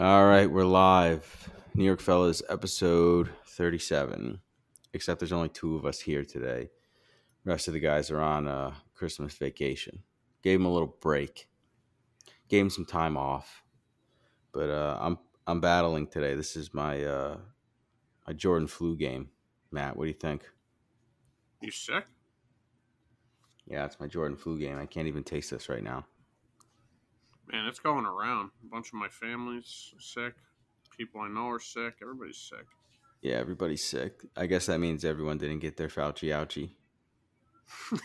All right, we're live. New York Fellas, episode 37. Except there's only two of us here today. The rest of the guys are on uh, Christmas vacation. Gave them a little break. Gave them some time off. But uh, I'm I'm battling today. This is my uh, my Jordan flu game. Matt, what do you think? You sick? Yeah, it's my Jordan flu game. I can't even taste this right now. Man, it's going around. A bunch of my family's sick. People I know are sick. Everybody's sick. Yeah, everybody's sick. I guess that means everyone didn't get their Fauci ouchie.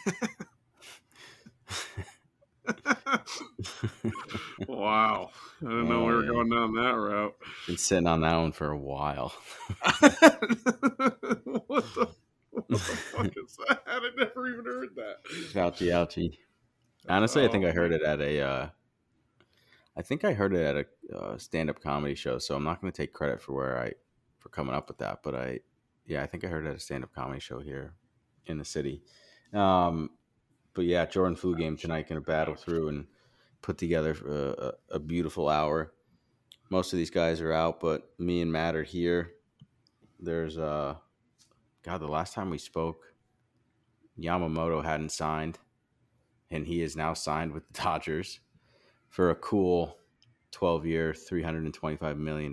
wow. I didn't know we were Oh, yeah. going down that route. Been sitting on that one for a while. what the what the fuck is that? I never even heard that. Fauci ouchie. Honestly, I think Oh, I heard it at a. Uh, I think I heard it at a uh, stand-up comedy show. So I'm not going to take credit for where I for coming up with that, but I, yeah, I think I heard it at a stand-up comedy show here in the city. Um, but yeah, Jordan flu game tonight. Going to battle through and put together a, a, a beautiful hour. Most of these guys are out, but me and Matt are here. There's uh, God, the last time we spoke, Yamamoto hadn't signed and he is now signed with the Dodgers for a cool 12 year, $325 million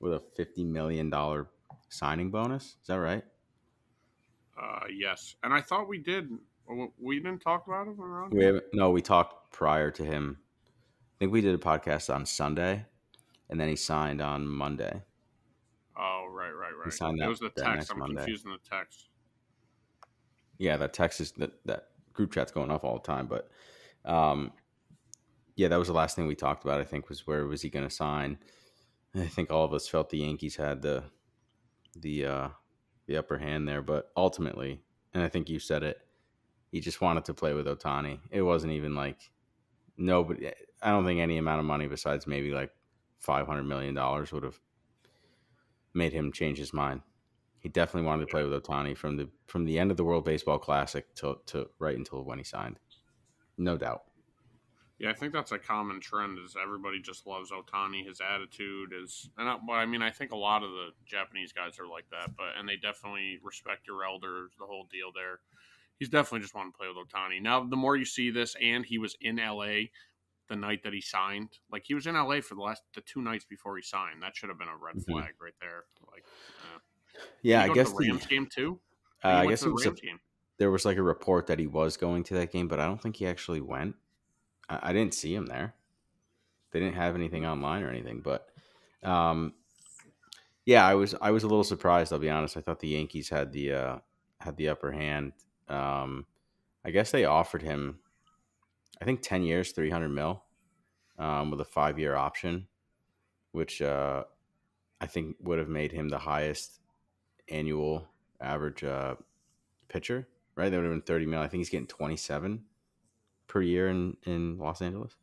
with a $50 million signing bonus. Is that right? Uh, yes, and I thought we did. We didn't talk about it around. We haven't, no, we talked prior to him. I think we did a podcast on Sunday and then he signed on Monday. Oh, right, right, right. He signed it was the text. next I'm Monday. confusing the text. Yeah, that text is that, that group chat's going off all the time. But um, yeah, that was the last thing we talked about. I think was where was he going to sign? And I think all of us felt the Yankees had the the uh, the upper hand there, but ultimately, and I think you said it, he just wanted to play with Ohtani. It wasn't even like nobody. I don't think any amount of money besides maybe like five hundred million dollars would have made him change his mind. He definitely wanted to play with Ohtani from the from the end of the World Baseball Classic to, to right until when he signed. No doubt. Yeah, I think that's a common trend. Is everybody just loves Ohtani? His attitude is, and I, but I mean, I think a lot of the Japanese guys are like that. But and they definitely respect your elders. The whole deal there. He's definitely just wanting to play with Ohtani. Now, the more you see this, and he was in LA the night that he signed. Like he was in LA for the last the two nights before he signed. That should have been a red Mhm. flag right there. Like, uh, Yeah, I guess the the, game too. uh, I guess it was a, game. There was like a report that he was going to that game, but I don't think he actually went. I, I didn't see him there. They didn't have anything online or anything, but um, yeah, I was I was a little surprised. I'll be honest. I thought the Yankees had the uh, had the upper hand. Um, I guess they offered him, I think ten years, three hundred mil, um, with a five year option, which uh, I think would have made him the highest annual average uh, pitcher. Right, that would have been thirty mil. I think he's getting twenty seven per year in in Los Angeles.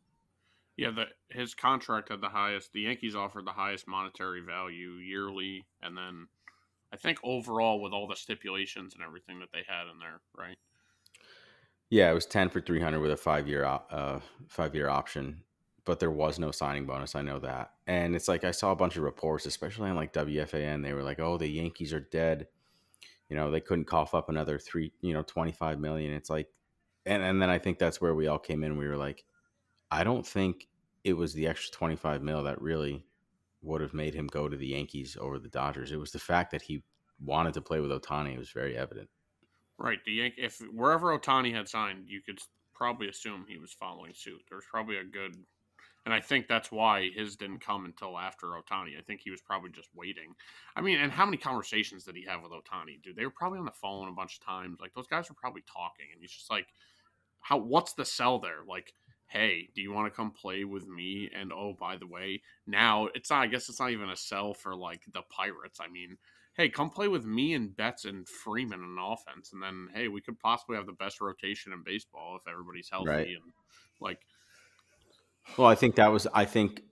Yeah, the, his contract had the highest. The Yankees offered the highest monetary value yearly, and then I think overall with all the stipulations and everything that they had in there, right? Yeah, it was ten for three hundred with a five year uh five year option, but there was no signing bonus. I know that, and it's like I saw a bunch of reports, especially on like WFAN. They were like, "Oh, the Yankees are dead." You know, they couldn't cough up another three, you know, twenty five million. It's like, and and then I think that's where we all came in. We were like, I don't think it was the extra twenty five mil that really would have made him go to the Yankees over the Dodgers. It was the fact that he wanted to play with Ohtani. It was very evident. Right. The Yank if wherever Ohtani had signed, you could probably assume he was following suit. There's probably a good, and I think that's why his didn't come until after Ohtani. I think he was probably just waiting. I mean, and how many conversations did he have with Ohtani? Dude, they were probably on the phone a bunch of times. Like those guys were probably talking, and he's just like, "How? What's the sell there? Like." Hey, do you want to come play with me? And oh, by the way, now it's not. I guess it's not even a sell for like the Pirates. I mean, hey, come play with me and Betts and Freeman on offense, and then hey, we could possibly have the best rotation in baseball if everybody's healthy Right. and like Well, I think that was I think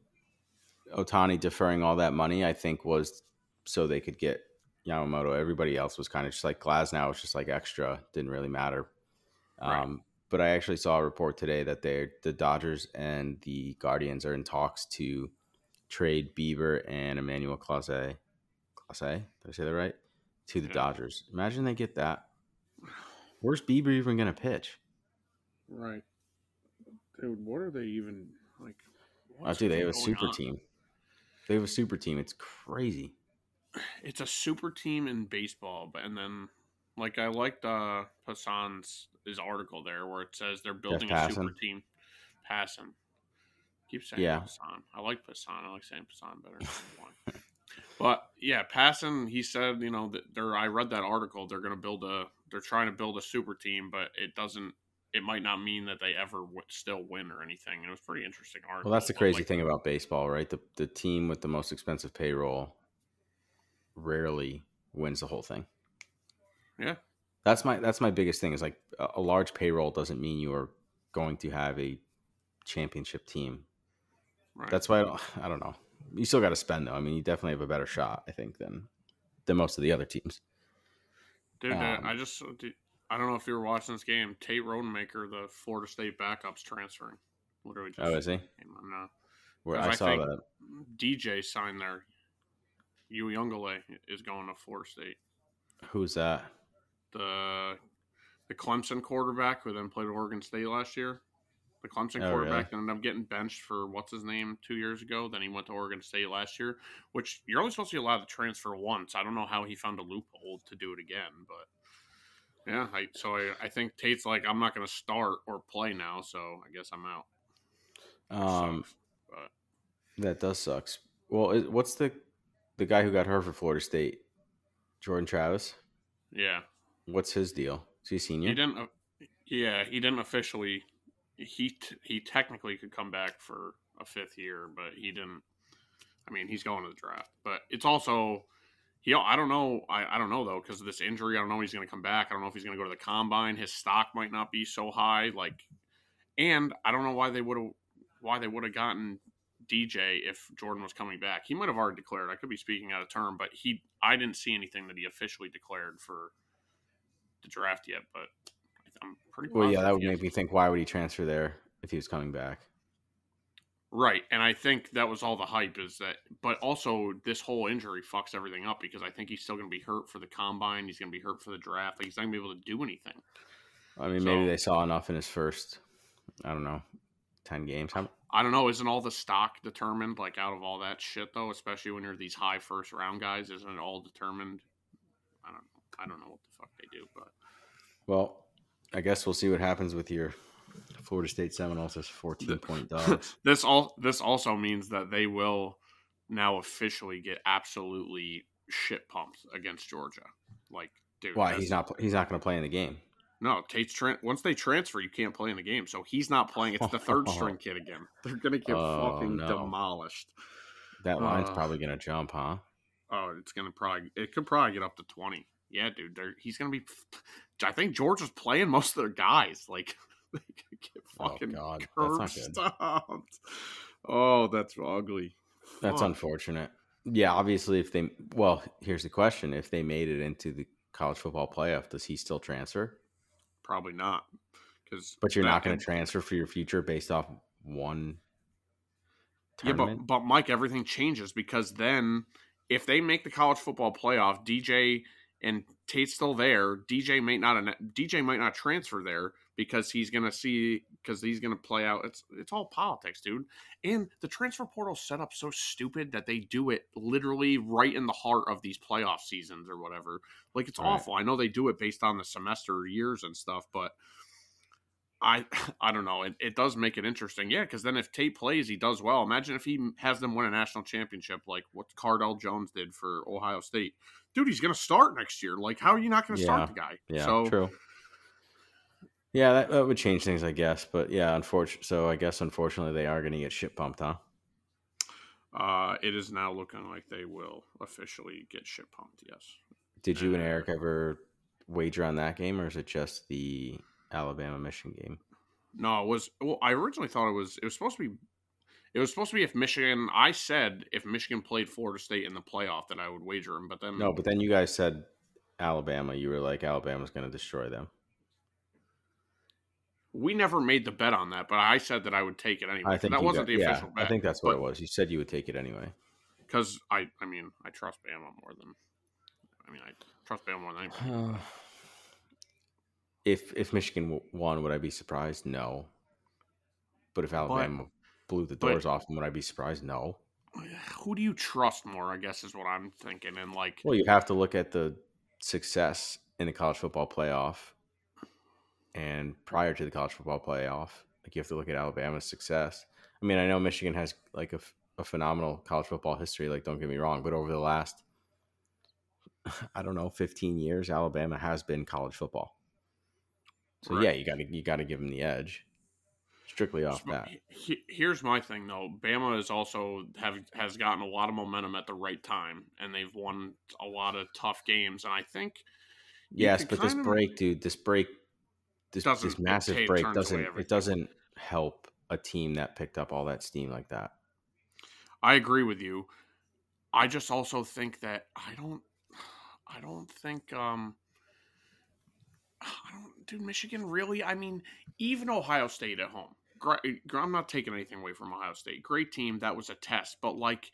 Ohtani deferring all that money, I think was so they could get Yamamoto. Everybody else was kind of just like Glasnow was just like extra, didn't really matter. Right. Um, but I actually saw a report today that they the Dodgers and the Guardians are in talks to trade Bieber and Emmanuel Clase. Clase, did I say that right? To the Yeah. Dodgers. Imagine they get that. Where's Bieber even going to pitch? Right. Dude, what are they even like? What's dude, they have a super on? team. They have a super team. It's crazy. It's a super team in baseball, but and then like I liked uh Passan's his article there where it says they're building a super team. Passan. Keep saying Yeah. Passan. I like Passan. I like saying Passan better. But yeah, Passan. He said, you know, that they're. I read that article. They're going to build a. They're trying to build a super team, but it doesn't. It might not mean that they ever w- still win or anything. And it was pretty interesting article. Well, that's the crazy like, thing about baseball, right? The the team with the most expensive payroll rarely wins the whole thing. Yeah. That's my that's my biggest thing is like a, a large payroll doesn't mean you are going to have a championship team. Right. That's why I don't, I don't know. You still got to spend though. I mean, you definitely have a better shot, I think, than than most of the other teams. Dude, uh, Um, I just dude, I don't know if you were watching this game. Tate Rodemaker, the Florida State backup's transferring. Literally just Oh, is he? Where I I saw that. DJ signed there. Uiagalelei is going to Florida State. Who's that? The the Clemson quarterback who then played at Oregon State last year. The Clemson Oh, quarterback that ended up getting benched for what's his name two years ago. Then he went to Oregon State last year, which you're only supposed to be allowed to transfer once. I don't know how he found a loophole to do it again, but yeah. I, so I, I think Tate's like, I'm not going to start or play now, so I guess I'm out. Um, sucks, but that does sucks. Well, what's the the guy who got hurt for Florida State? Jordan Travis. yeah, What's his deal? Is he senior? he didn't. uh, Yeah, he didn't officially. He t- he technically could come back for a fifth year, but he didn't. I mean, he's going to the draft, but it's also he. I don't know. I, I don't know though because of this injury. I don't know if he's going to come back. I don't know if he's going to go to the combine. His stock might not be so high. Like, and I don't know why they would have why they would have gotten DJ if Jordan was coming back. He might have already declared. I could be speaking out of term, but he. I didn't see anything that he officially declared for the draft yet, but I'm pretty. well, yeah, that would make me think. Why would he transfer there if he was coming back? Right, and I think that was all the hype is that, but also this whole injury fucks everything up because I think he's still going to be hurt for the combine. He's going to be hurt for the draft. Like he's not going to be able to do anything. I mean, maybe they saw enough in his first. I don't know, ten games. How, I don't know. Isn't all the stock determined? Like out of all that shit, though, especially when you're these high first round guys, isn't it all determined? I don't. know. I don't know what the fuck they do, but well, I guess we'll see what happens with your Florida State Seminoles as fourteen point dogs. this all this also means that they will now officially get absolutely shit pumped against Georgia. Like, dude, Why he's not? He's not going to play in the game. No, Tate's tran once they transfer, you can't play in the game. So he's not playing. It's the third string kid again. They're gonna get Oh, fucking no. demolished. That line's Uh, probably going to jump, huh? Oh, it's gonna probably it could probably get up to twenty. Yeah, dude, he's gonna be. I think Georgia's playing most of their guys. Like they could get Oh, God, that's curb not good. stomped. Oh, that's ugly. That's Fuck. unfortunate. Yeah, obviously, if they well, here's the question: If they made it into the college football playoff, does he still transfer? Probably not. Because But you're not going to transfer for your future based off one Yeah, but but Mike, everything changes because then if they make the college football playoff, DJ and Tate's still there. DJ might not DJ might not transfer there because he's gonna see because he's gonna play out. It's it's all politics, dude. And the transfer portal set up so stupid that they do it literally right in the heart of these playoff seasons or whatever. Like it's Right. awful. I know they do it based on the semester years and stuff, but I I don't know. It, it does make it interesting, yeah. Because then if Tate plays, he does well. Imagine if he has them win a national championship, like what Cardale Jones did for Ohio State. Dude, he's going to start next year. Like, how are you not going to Yeah. start the guy? yeah, so true. Yeah, that, that would change things, I guess. But yeah, unfortunately, so I guess unfortunately they are going to get shit pumped, huh? uh, it is now looking like they will officially get shit pumped. Yes. Did you and Uh, Eric ever wager on that game, or is it just the Alabama Michigan game? No, it was. Well, I originally thought it was. It was supposed to be. It was supposed to be if Michigan. I said if Michigan played Florida State in the playoff, that I would wager him. But then No, but then you guys said Alabama. You were like Alabama's going to destroy them. We never made the bet on that, but I said that I would take it anyway. I think that wasn't got, the yeah, official bet. I think that's what it was. You said you would take it anyway. Because I, I mean, I trust Bama more than. I mean, I trust Bama more than anybody. Uh, if if Michigan won, would I be surprised? No. But if Alabama but, blew the doors but, off would I be surprised? No. Who do you trust more? I guess is what I'm thinking. And like, well, you have to look at the success in the college football playoff, and prior to the college football playoff, like you have to look at Alabama's success. I mean, I know Michigan has like a, a phenomenal college football history. Like, don't get me wrong, but over the last, I don't know, 15 years, Alabama has been college football. So right. yeah, you got to you got to give them the edge strictly off that. Here's my thing though: Bama is also have has gotten a lot of momentum at the right time, and they've won a lot of tough games. And I think yes, but this break, dude, this break, this this massive break doesn't it doesn't help a team that picked up all that steam like that. I agree with you. I just also think that I don't I don't think um I don't dude Michigan really I mean even Ohio State at home great. I'm not taking anything away from Ohio State. Great team. That was a test, but like,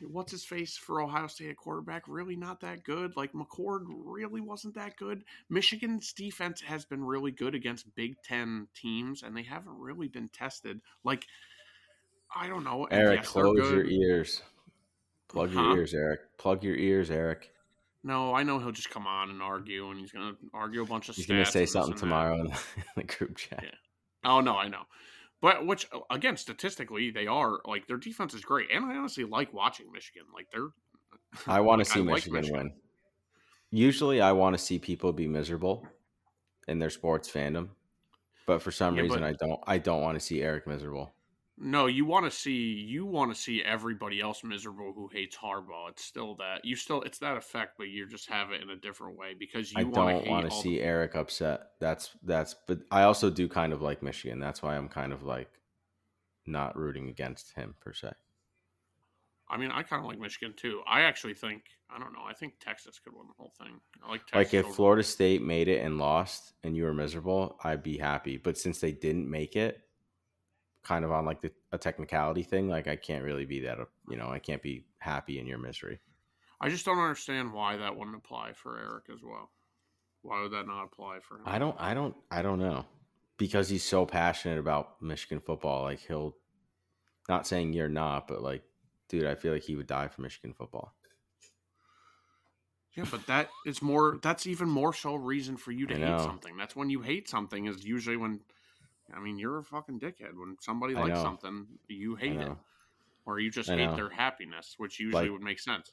what's his face for Ohio State at quarterback? Really not that good. Like McCord really wasn't that good. Michigan's defense has been really good against Big Ten teams, and they haven't really been tested. Like, I don't know. Eric, yes, close your ears. Plug huh? your ears, Eric. Plug your ears, Eric. No, I know he'll just come on and argue, and he's going to argue a bunch of. Stuff. He's going to say something tomorrow in the group chat. Yeah. Oh no, I know. But which again, statistically, they are like their defense is great, and I honestly like watching Michigan. Like they're. I want to like, see Michigan, like Michigan, win. Usually, I want to see people be miserable in their sports fandom, but for some yeah, reason, but, I don't. I don't want to see Eric miserable. No, you want to see you want to see everybody else miserable who hates Harbaugh. It's still that you still it's that effect, but you just have it in a different way because you. I don't want to see the- Eric upset. That's that's. But I also do kind of like Michigan. That's why I'm kind of like not rooting against him per se. I mean, I kind of like Michigan too. I actually think I don't know. I think Texas could win the whole thing. I like Texas like if Florida State made it and lost, and you were miserable, I'd be happy. But since they didn't make it, kind of on like the, a technicality thing. Like I can't really be that, uh, you know, I can't be happy in your misery. I just don't understand why that wouldn't apply for Eric as well. Why would that not apply for him? I don't, I don't, I don't know because he's so passionate about Michigan football. Like he'll, not saying you're not, but like, dude, I feel like he would die for Michigan football. Yeah, but that is more. That's even more so reason for you to hate something. That's when you hate something. Is usually when I mean, you're a fucking dickhead. When somebody likes something, you hate it, or you just hate their happiness, which usually like, would make sense.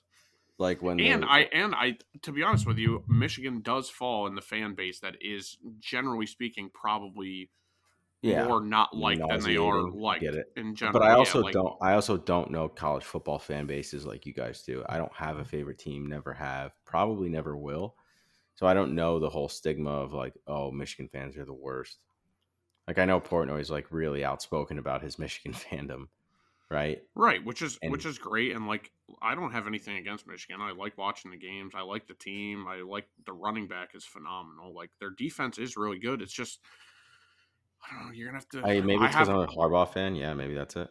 Like when and I and I to be honest with you, Michigan does fall in the fan base that is generally speaking probably yeah, more not liked than they are liked get it. in general. But I also yeah, like, don't I also don't know college football fan bases like you guys do. I don't have a favorite team, never have, probably never will. So I don't know the whole stigma of like, oh, Michigan fans are the worst. Like I know Portnoy's like really outspoken about his Michigan fandom, right? Right, which is and, which is great. And like I don't have anything against Michigan. I like watching the games. I like the team. I like the running back is phenomenal. Like their defense is really good. It's just I don't know. You're gonna have to. I, maybe it's because I'm a Harbaugh fan. Yeah, maybe that's it.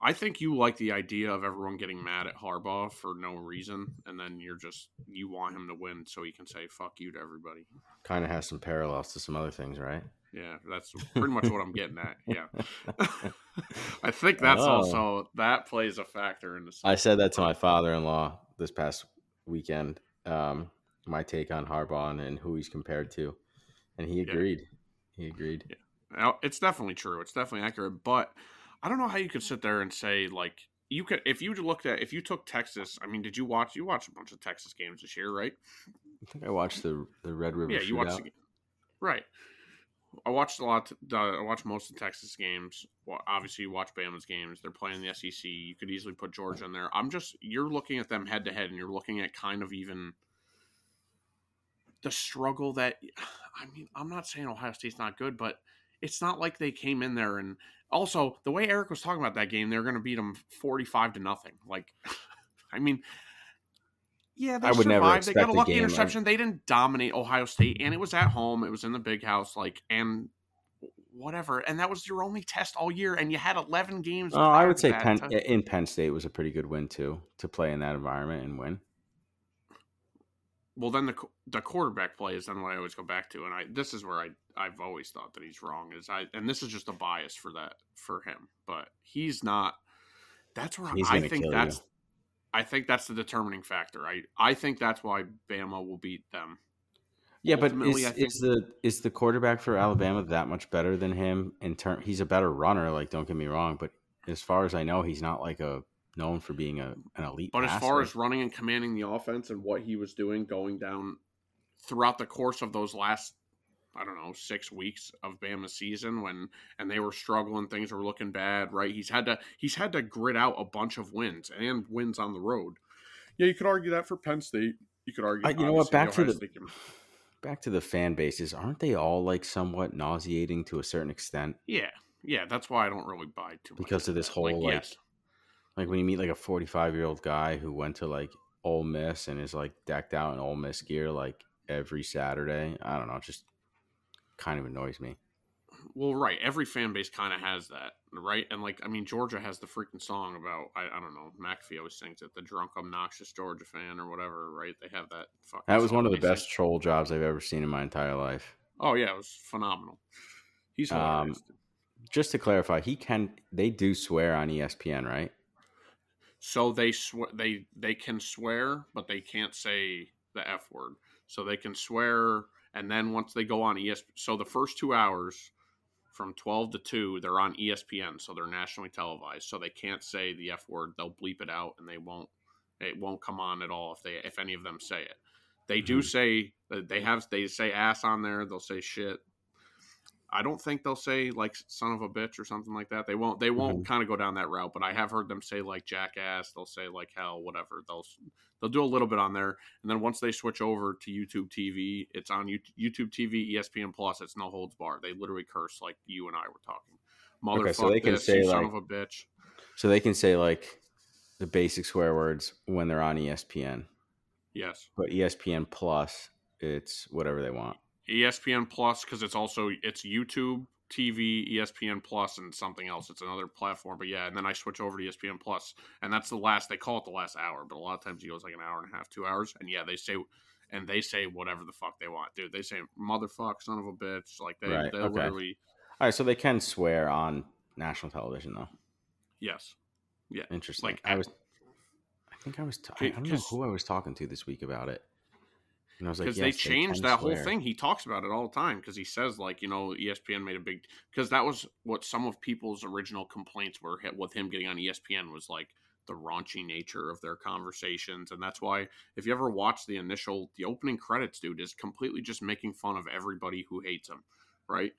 I think you like the idea of everyone getting mad at Harbaugh for no reason, and then you're just you want him to win so he can say "fuck you" to everybody. Kind of has some parallels to some other things, right? Yeah, that's pretty much what I'm getting at. Yeah, I think that's oh. also that plays a factor in the. I said that to my father-in-law this past weekend. Um, my take on Harbaugh and, who he's compared to, and he agreed. Yeah. He agreed. Yeah. Now, it's definitely true. It's definitely accurate, but I don't know how you could sit there and say like you could if you looked at if you took Texas. I mean, did you watch? You watched a bunch of Texas games this year, right? I think I watched the the Red River. Yeah, you watched. The, game. right. I watched a lot. Uh, I watched most of Texas games. Well, obviously, you watch Bama's games. They're playing the SEC. You could easily put Georgia in there. I'm just you're looking at them head to head, and you're looking at kind of even the struggle that. I mean, I'm not saying Ohio State's not good, but it's not like they came in there and also the way Eric was talking about that game, they're going to beat them 45 to nothing. Like, I mean, Yeah, they I would never survived. They got a lucky game interception. They didn't dominate Ohio State, and it was at home. It was in the big house, like and whatever. And that was your only test all year, and you had eleven games. Oh, I would say Penn to- in Penn State was a pretty good win too to play in that environment and win. well, then the the quarterback play is then what I always go back to, and I this is where I I've always thought that he's wrong. Is I and this is just a bias for that for him, but he's not. That's where I think that's. you. I think that's the determining factor. I I think that's why Bama will beat them. Yeah, but is, think- is the is the quarterback for Alabama that much better than him in term? He's a better runner. Like, don't get me wrong, but as far as I know, he's not like a known for being a an elite. But as far as running and commanding the offense and what he was doing going down throughout the course of those last, I don't know, six weeks of Bama's season when and they were struggling, things were looking bad, right? He's had to he's had to grit out a bunch of wins and wins on the road. Yeah, you could argue that for Penn State. You could argue. Uh, you know what, obviously, back to the- State can- back to the fan bases, aren't they all like somewhat nauseating to a certain extent? yeah, yeah. That's why I don't really buy too much Because of into this that. whole, like, yes. Like when you meet like a forty five year old guy who went to like Ole Miss and is like decked out in Ole Miss gear like every Saturday. I don't know, just kind of annoys me. Well, right. Every fan base kind of has that, right? And like, I mean, Georgia has the freaking song about I, I don't know. McAfee always sings it, the drunk, obnoxious Georgia fan or whatever, right? They have that. Fucking That was one of the they sing. best troll jobs I've ever seen in my entire life. Oh yeah, it was phenomenal. He's Um. Just to clarify, he can they do swear on ESPN, right? so they swear they they can swear, but they can't say the f word. So they can swear, and then once they go on ES, so the first two hours from twelve to two, they're on ESPN, so they're nationally televised. So they can't say the f word. They'll bleep it out, and they won't. It won't come on at all if they if any of them say it. They do Mhm. say they have they say ass on there. They'll say shit. I don't think they'll say like son of a bitch or something like that. They won't. They won't mm-hmm. kind of go down that route. But I have heard them say like jackass. They'll say like hell, whatever. They'll they'll do a little bit on there, and then once they switch over to YouTube TV, it's on You- YouTube TV, ESPN Plus. It's no holds bar. They literally curse like you and I were talking. Motherfucker, Okay, so they can this, say, you son like- of a bitch. So they can say like the basic swear words when they're on ESPN. Yes, But ESPN Plus, it's whatever they want. ESPN Plus because it's also it's YouTube TV, ESPN Plus, and something else. It's another platform, but yeah. And then I switch over to ESPN Plus, and that's the last. They call it the last hour, but a lot of times it goes like an hour and a half, two hours. And yeah, they say and they say whatever the fuck they want, dude. They say motherfuck, son of a bitch, like they Right, they okay. literally All right, so they can swear on national television though. yes. Yeah. Interesting. Like, I was, I think I was. T- I don't know who I was talking to this week about it. Was like, because yes, they changed that whole thing. He talks about it all the time because he says like you know ESPN made a big because that was what some of people's original complaints were hit with him getting on ESPN was like the raunchy nature of their conversations and that's why if you ever watch the initial the opening credits dude is completely just making fun of everybody who hates him right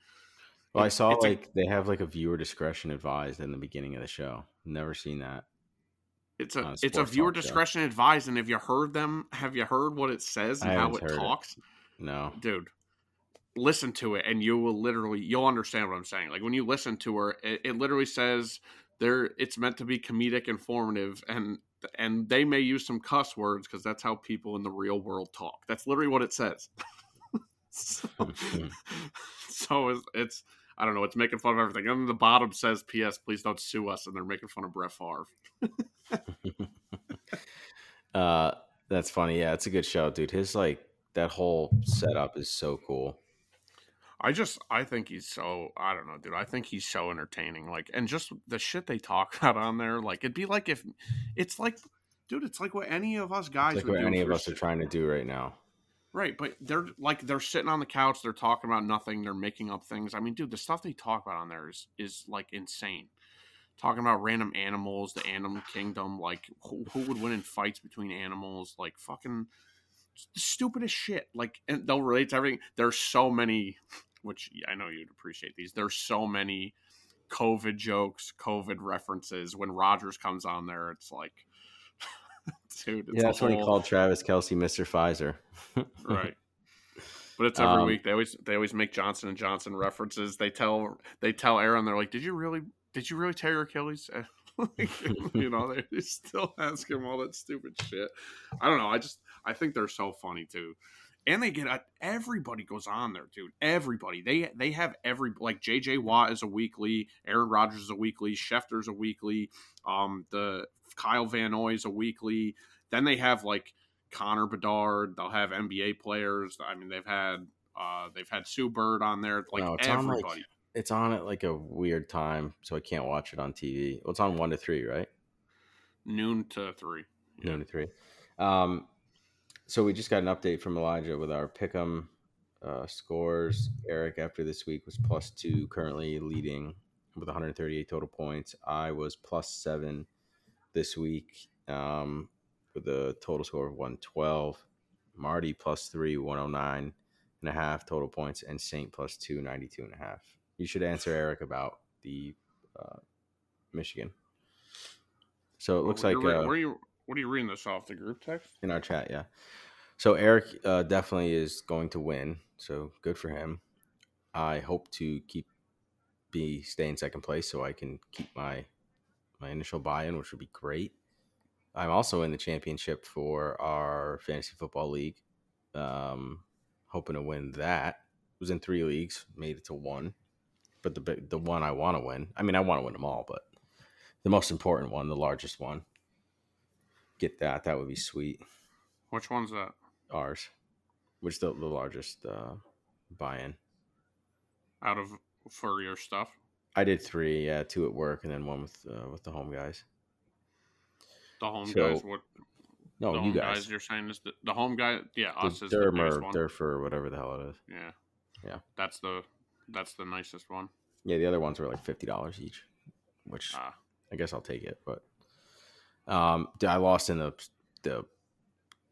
Well, I saw it's a- like they have like a viewer discretion advised in the beginning of the show. Never seen that. It's a a it's a viewer talk show. discretion advised and have you heard them have you heard what it says and how it heard it. talks No. dude listen to it and you will literally you'll understand what i'm saying like when you listen to her it, it literally says there it's meant to be comedic informative and and they may use some cuss words because that's how people in the real world talk that's literally what it says so, so it's, it's i don't know it's making fun of everything and then the bottom says ps please don't sue us and they're making fun of brett Favre. Uh, that's funny. Yeah, it's a good show, dude. His like that whole setup is so cool. I just I think he's so I don't know, dude. I think he's so entertaining. Like and just the shit they talk about on there, like it'd be like if it's like dude, it's like what any of us guys It's like what any of us are trying to do right now. Right, but they're like they're sitting on the couch, they're talking about nothing, they're making up things. I mean, dude, the stuff they talk about on there is is like insane. Talking about random animals, the animal kingdom, like who, who would win in fights between animals, like fucking stupidest shit. Like, and they'll relate to everything. There's so many, which I know you'd appreciate these. There's so many COVID jokes, COVID references. When Rodgers comes on there, it's like, dude, it's yeah, that's when he called Travis Kelce Mr. Pfizer. right but it's every Um, week they always they always make johnson and johnson references they tell they tell aaron they're like did you really did you really tear your achilles like, you know, they, they still ask him all that stupid shit. I don't know. I just I think they're so funny too. And they get a, everybody goes on there, dude. Everybody they they have every like J.J. Watt is a weekly, Aaron Rodgers is a weekly, Schefter's a weekly, um, the Kyle Van Noy is a weekly. Then they have like Connor Bedard. They'll have NBA players. I mean, they've had uh, they've had Sue Bird on there. Like no, everybody. On like, it's on at like a weird time, so I can't watch it on TV. Well, it's on one to three, right? Noon to three. Yeah. Noon to three. Um, so we just got an update from Elijah with our pick'em uh, scores. Eric, after this week, was plus two, currently leading with 138 total points. I was plus seven this week um, with a total score of 112. Marty plus three, 109 and a half total points, and Saint plus two, 92 and a half. You should answer Eric about the uh, Michigan. So it looks like. Uh, where are you? What are you reading this off the group text? In our chat, yeah. So Eric uh, definitely is going to win. So good for him. I hope to keep be stay in second place so I can keep my my initial buy-in, which would be great. I'm also in the championship for our fantasy football league. Um, hoping to win that. Was in three leagues, made it to one, but the the one I want to win. I mean, I want to win them all, but the most important one, the largest one, get that. That would be sweet. Which one's that? Ours, which the the largest uh, buy-in out of for your stuff. I did three, yeah, two at work, and then one with uh, with the home guys. The home so, guys, what? No, the you guys. guys. You're saying is the, the home guy? Yeah, the us is the biggest one. Durf or whatever the hell it is. Yeah, yeah. That's the that's the nicest one. Yeah, the other ones were like fifty dollars each, which ah. I guess I'll take it. But um, I lost in the the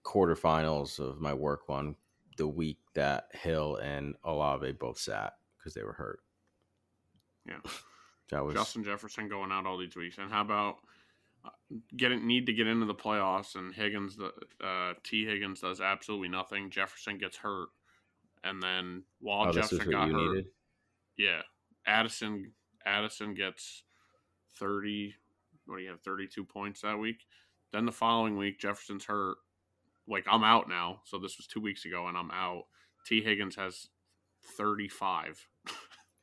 quarterfinals of my work one the week that Hill and Olave both sat because they were hurt. Yeah. That was Justin Jefferson going out all these weeks. And how about uh, getting need to get into the playoffs and Higgins the uh, Tee Higgins does absolutely nothing. Jefferson gets hurt. And then while oh, Jefferson got hurt, needed? yeah, Addison Addison gets 30 what do you have 32 points that week. Then the following week Jefferson's hurt. Like I'm out now. So this was 2 weeks ago and I'm out. T. Higgins has 35.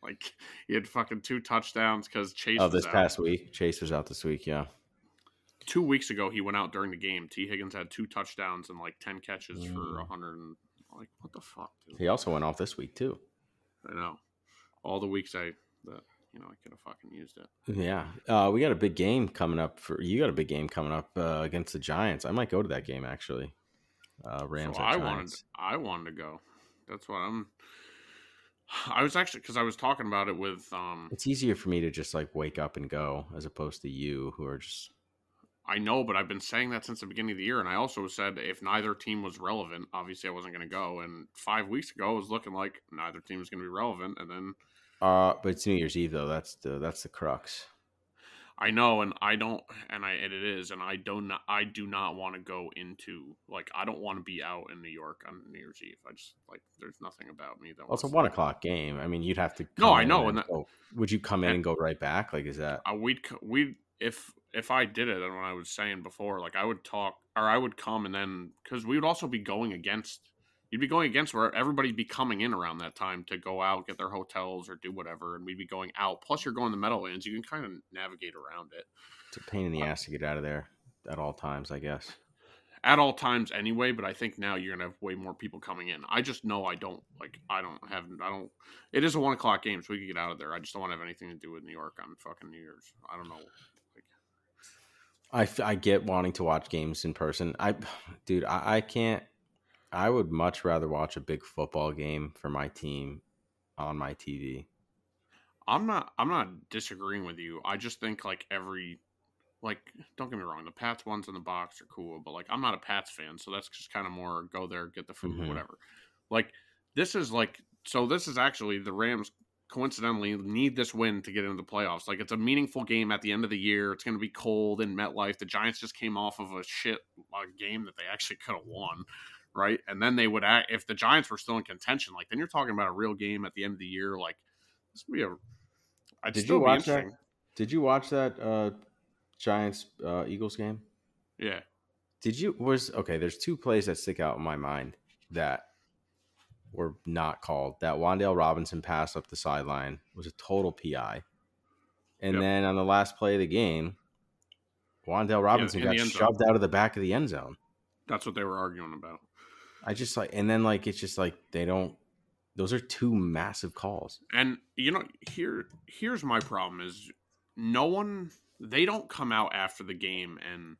Like he had fucking two touchdowns because Chase. Oh, this past week, Chase was out this week. Yeah. Two weeks ago, he went out during the game. T. Higgins had two touchdowns and like ten catches mm. for a hundred and like what the fuck. Dude? He also went off this week too. I know. All the weeks I that you know I could have fucking used it. Yeah, uh, we got a big game coming up for you. Got a big game coming up uh, against the Giants. I might go to that game actually. Uh, Rams. So I wanted. I wanted to go. That's what I'm. I was actually because I was talking about it with. um It's easier for me to just like wake up and go as opposed to you who are just. I know, but I've been saying that since the beginning of the year, and I also said if neither team was relevant, obviously I wasn't going to go. And five weeks ago, it was looking like neither team was going to be relevant, and then. Uh, but it's New Year's Eve though. That's the that's the crux. I know, and I don't, and I and it is, and I don't, I do not want to go into like I don't want to be out in New York on New Year's Eve. I just like there's nothing about me that. Well, it's a one o'clock game. I mean, you'd have to. No, I know, and, that, go, would you come in and, and go right back? Like, is that? Uh, we'd we if if I did it, and what I was saying before, like I would talk or I would come and then because we would also be going against you'd be going against where everybody'd be coming in around that time to go out, get their hotels or do whatever, and we'd be going out. Plus, you're going to the Meadowlands, you can kind of navigate around it. It's a pain in the uh, ass to get out of there at all times, I guess. At all times, anyway. But I think now you're gonna have way more people coming in. I just know I don't like. I don't have. I don't. It is a one o'clock game, so we can get out of there. I just don't want to have anything to do with New York on fucking New Year's. I don't know. Like, I, I get wanting to watch games in person. I, dude, I, I can't I would much rather watch a big football game for my team on my TV. I'm not I'm not disagreeing with you. I just think like every like don't get me wrong, the Pats ones in the box are cool, but like I'm not a Pats fan, so that's just kind of more go there, get the food, mm-hmm. whatever. Like this is like so this is actually the Rams coincidentally need this win to get into the playoffs. Like it's a meaningful game at the end of the year. It's going to be cold in MetLife. The Giants just came off of a shit game that they actually could have won right? And then they would act if the Giants were still in contention. Like then you're talking about a real game at the end of the year. Like this would be a. I'd Did you watch that? Did you watch that uh, Giants uh, Eagles game? Yeah. Did you was okay? There's two plays that stick out in my mind that were not called. That Wan'Dale Robinson pass up the sideline was a total PI, and Yep. then on the last play of the game, Wan'Dale Robinson in the got shoved out of the back of the end zone. That's what they were arguing about. I just like, and then like it's just like they don't. Those are two massive calls. And you know, here here's my problem is no one they don't come out after the game and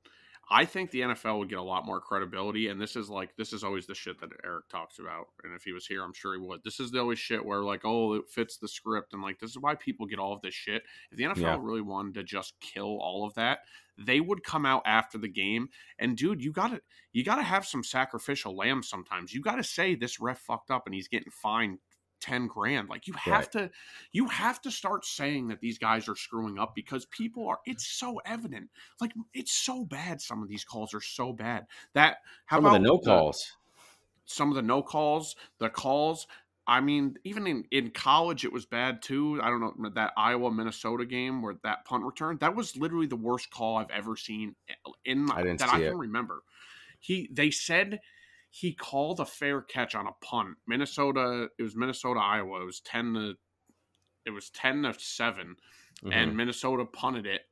I think the NFL would get a lot more credibility and this is like this is always the shit that Eric talks about and if he was here I'm sure he would. This is the always shit where like oh it fits the script and like this is why people get all of this shit. If the NFL Yeah. really wanted to just kill all of that, they would come out after the game and dude, you got to you got to have some sacrificial lamb sometimes. You got to say this ref fucked up and he's getting fined 10 grand. Like you have Right. to you have to start saying that these guys are screwing up because people are it's so evident. Like it's so bad some of these calls are so bad. That how Some of about the no calls. some of the no calls, the calls. I mean, even in, in college, it was bad too. I don't know that Iowa Minnesota game where that punt return that was literally the worst call I've ever seen eh, in my, I didn't that I it. can remember. He they said he called a fair catch on a punt. Minnesota, it was Minnesota Iowa. It was ten to it was ten to 7 Mhm. and Minnesota punted it.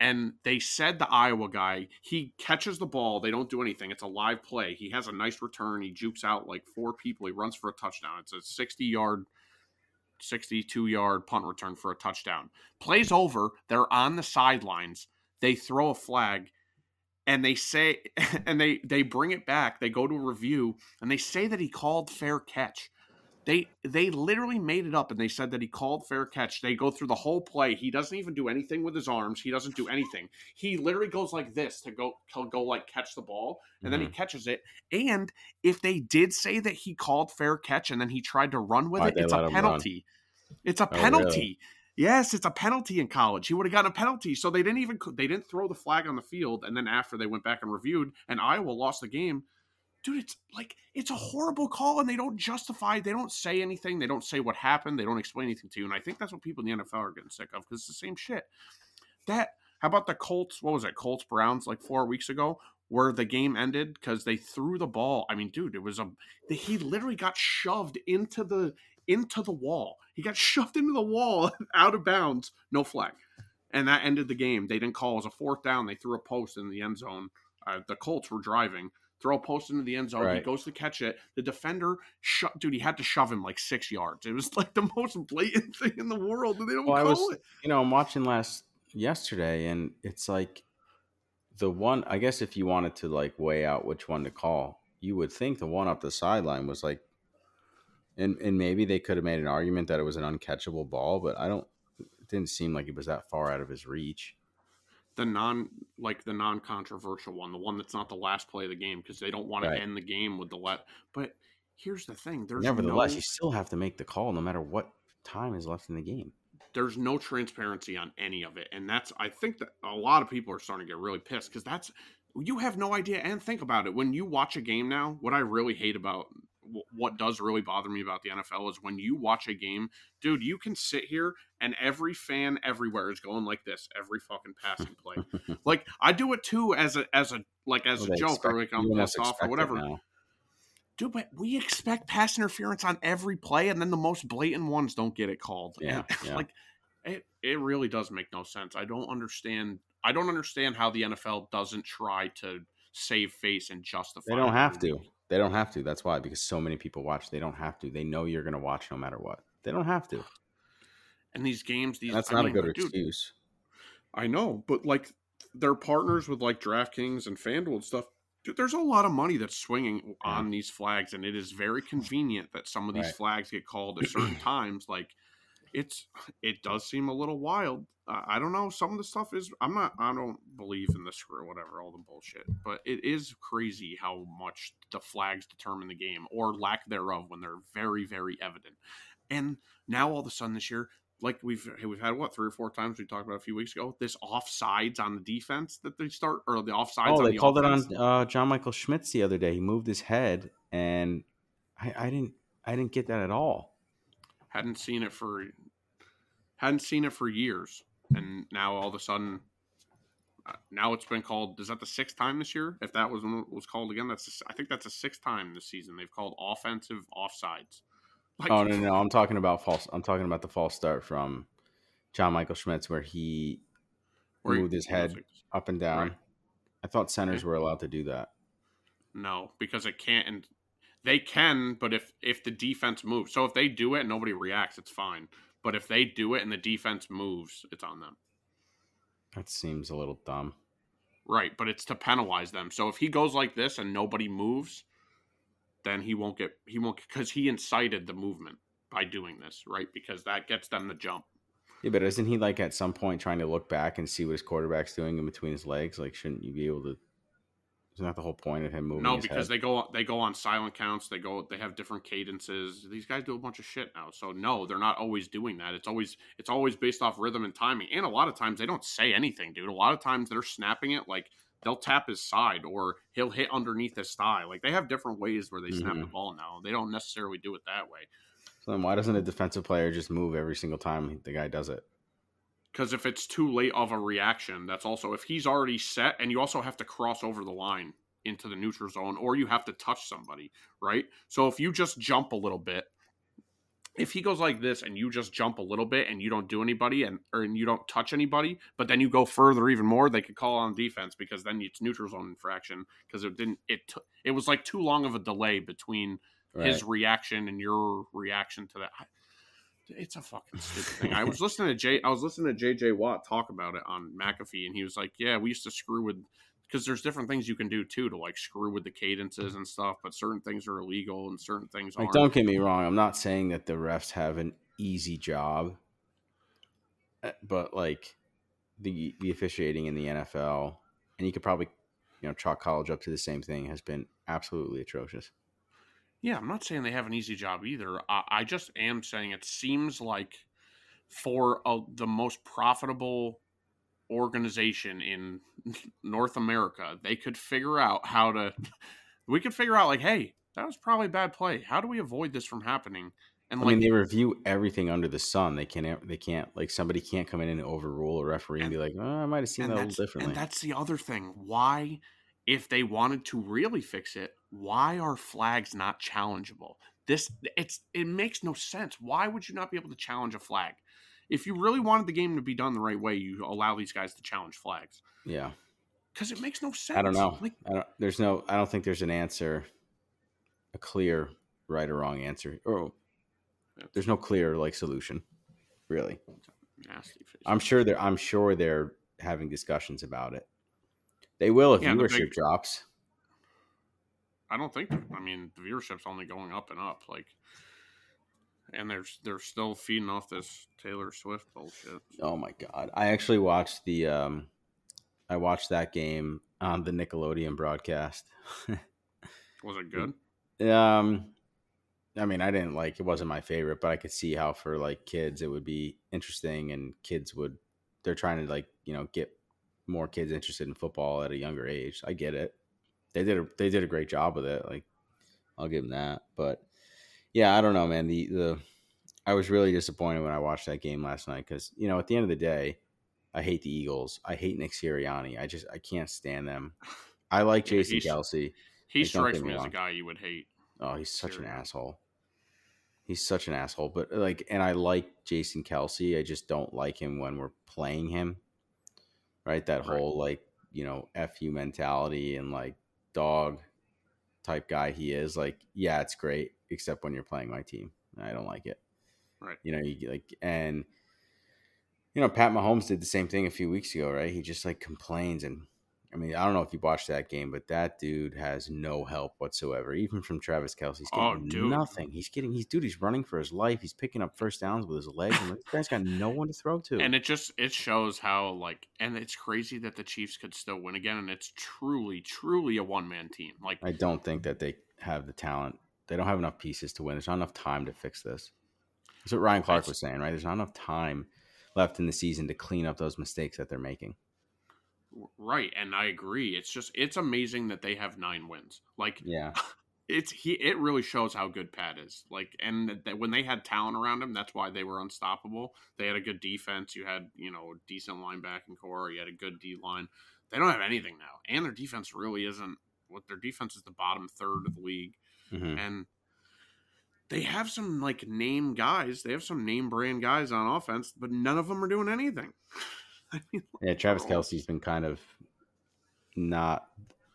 And they said the Iowa guy, he catches the ball. They don't do anything. It's a live play. He has a nice return. He jukes out like four people. He runs for a touchdown. It's a 60 yard, 62 yard punt return for a touchdown. Plays over. They're on the sidelines. They throw a flag and they say, and they, they bring it back. They go to a review and they say that he called fair catch. They they literally made it up and they said that he called fair catch. They go through the whole play. He doesn't even do anything with his arms. He doesn't do anything. He literally goes like this to go he'll go like catch the ball and then he catches it. And if they did say that he called fair catch and then he tried to run with Why'd it, it's a penalty. It's a Oh, really? Yes, it's a penalty in college. He would have gotten a penalty. So they didn't even they didn't throw the flag on the field. And then after they went back and reviewed, and Iowa lost the game. Dude, it's like it's a horrible call, and they don't justify. They don't say anything. They don't say what happened. They don't explain anything to you. And I think that's what people in the NFL are getting sick of because it's the same shit. That how about the Colts? What was it? Colts Browns like four weeks ago, where the game ended because they threw the ball. I mean, dude, it was a he literally got shoved into the into the wall. He got shoved into the wall out of bounds, no flag. And that ended the game. They didn't call. It was a fourth down. They threw a post in the end zone. Uh, the Colts were driving. Throw a post into the end zone. He goes to catch it. The defender, sho- dude, he had to shove him like six yards. It was like the most blatant thing in the world, and they don't Well, I call was- it. you know, I'm watching last yesterday, and it's like the one. I guess if you wanted to like weigh out which one to call, you would think the one up the sideline was like, and and maybe they could have made an argument that it was an uncatchable ball, but I don't. It didn't seem like it was that far out of his reach. The non, like the non-controversial one, the one that's not the last play of the game because they don't want Right. to end the game with the let. But here's the thing: there's Nevertheless, no, you still have to make the call no matter what time is left in the game. there's no transparency on any of it and that's i think that a lot of people are starting to get really pissed because that's you have no idea and think about it when you watch a game now what i really hate about wh- what does really bother me about the nfl is when you watch a game dude you can sit here and every fan everywhere is going like this every fucking passing play like i do it too as a as a like as Well, a joke expect- or like i'm pissed off or whatever. Dude, but we expect pass interference on every play, and then the most blatant ones don't get it called. Yeah, yeah. like it, it really does make no sense. I don't understand. I don't understand how the NFL doesn't try to save face and justify. They don't have to. They don't have to. That's why because so many people watch. They don't have to. They know you're going to watch no matter what. They don't have to. And these games, these That's I not mean, a good dude, excuse. I know, but like they're partners with like DraftKings and FanDuel and stuff. Dude, there's a lot of money that's swinging on these flags, and it is very convenient that some of these Right. flags get called at certain times. Like, it's it does seem a little wild. Uh, I don't know. Some of the stuff is I'm not. I don't believe in this or whatever, all the bullshit. But it is crazy how much the flags determine the game or lack thereof when they're very, very evident. And now all of a sudden this year, like we've we've had what three or four times we talked about a few weeks ago, this offsides on the defense that they start or the offsides. Oh, they the called offense. it on uh, John Michael Schmitz the other day. He moved his head, and I, I didn't. I didn't get that at all. Hadn't seen it for hadn't seen it for years, and now all of a sudden, uh, now it's been called. Is that the sixth time this year? If that was was called again, that's the, I think that's the sixth time this season they've called offensive offsides. Like, oh no, no, I'm talking about false. I'm talking about the false start from John Michael Schmitz, where he where moved he, his head up and down. Right. I thought centers were allowed to do that. No, because it can't. And they can, but if if the defense moves, so if they do it and nobody reacts, it's fine. But if they do it and the defense moves, it's on them. That seems a little dumb. Right, but it's to penalize them. So if he goes like this and nobody moves, then he won't get he won't because he incited the movement by doing this, right? Because that gets them the jump. Yeah, but isn't he like at some point trying to look back and see what his quarterback's doing in between his legs? Like, shouldn't you be able to isn't that the whole point of him moving? No, because head? they go they go on silent counts. They go they have different cadences. These guys do a bunch of shit now. So no, they're not always doing that. It's always it's always based off rhythm and timing. And a lot of times they don't say anything, dude. A lot of times they're snapping it like they'll tap his side or he'll hit underneath his thigh. Like they have different ways where they snap mm-hmm. the ball now. They don't necessarily do it that way. So then why doesn't a defensive player just move every single time the guy does it? Because if it's too late of a reaction, that's also if he's already set and you also have to cross over the line into the neutral zone or you have to touch somebody, right? So if you just jump a little bit, if he goes like this and you just jump a little bit and you don't do anybody and or and you don't touch anybody, but then you go further even more, they could call on defense because then it's neutral zone infraction because it didn't it t- it was like too long of a delay between right. his reaction and your reaction to that. It's a fucking stupid thing. I was listening to J. I was listening to JJ Watt talk about it on McAfee, and he was like, "Yeah, we used to screw with because there's different things you can do too to like screw with the cadences and stuff, but certain things are illegal and certain things like, aren't. Don't get me wrong. I'm not saying that the refs have an easy job, eh, but like the the officiating in the NFL, and you could probably you know chalk college up to the same thing, has been absolutely atrocious. Yeah, I'm not saying they have an easy job either. I, I just am saying it seems like for a, the most profitable organization in North America, they could figure out how to. We could figure out like, hey, that was probably a bad play. How do we avoid this from happening? And I like, mean, they review everything under the sun. They can't. They can't. Like somebody can't come in and overrule a referee and, and be like, oh, I might have seen that a little differently. And that's the other thing. Why, if they wanted to really fix it, why are flags not challengeable? This it's it makes no sense. Why would you not be able to challenge a flag? if you really wanted the game to be done the right way, you allow these guys to challenge flags. Yeah, because it makes no sense. I don't know. Like, I don't, there's no. I don't think there's an answer, a clear right or wrong answer. Or there's no clear like solution, really. I'm sure they're. I'm sure they're having discussions about it. They will if yeah, viewership big, drops. I don't think. I mean, the viewership's only going up and up. Like and they're they're still feeding off this Taylor Swift bullshit. Oh my god! I actually watched the um, I watched that game on the Nickelodeon broadcast. Was it good? Um, I mean, I didn't like it. wasn't my favorite, but I could see how for like kids it would be interesting, and kids would they're trying to like you know get more kids interested in football at a younger age. I get it. They did a they did a great job with it. Like I'll give them that, but yeah, I don't know, man. The the I was really disappointed when I watched that game last night because you know at the end of the day, I hate the Eagles. I hate Nick Sirianni. I just I can't stand them. I like Jason Kelce. He strikes me as a guy you would hate. Oh, he's such Sirianni. an asshole. He's such an asshole. But like, and I like Jason Kelce. I just don't like him when we're playing him. Right, that right. whole like you know fu mentality and like dog type guy he is. Like, yeah, it's great except when you're playing my team. I don't like it. Right. You know, you like and you know, Pat Mahomes did the same thing a few weeks ago, right? He just like complains and I mean, I don't know if you watched that game, but that dude has no help whatsoever, even from Travis Kelce. He's getting oh, nothing. He's getting, he's dude. He's running for his life. He's picking up first downs with his legs, and this guy's got no one to throw to. And it just it shows how like, and it's crazy that the Chiefs could still win again, and it's truly, truly a one man team. Like, I don't think that they have the talent they don't have enough pieces to win. There's not enough time to fix this. That's what Ryan Clark was saying, right? There's not enough time left in the season to clean up those mistakes that they're making. Right, and I agree. It's just it's amazing that they have nine wins. Like, yeah, it's he it really shows how good Pat is. Like and that when they had talent around him, that's why they were unstoppable. They had a good defense. You had, you know, decent linebacking corps, you had a good D line. They don't have anything now. And their defense really isn't what their defense is the bottom third of the league. Mhm. And they have some like name guys. They have some name brand guys on offense, but none of them are doing anything. I mean, Yeah, Travis Oh. Kelce's been kind of not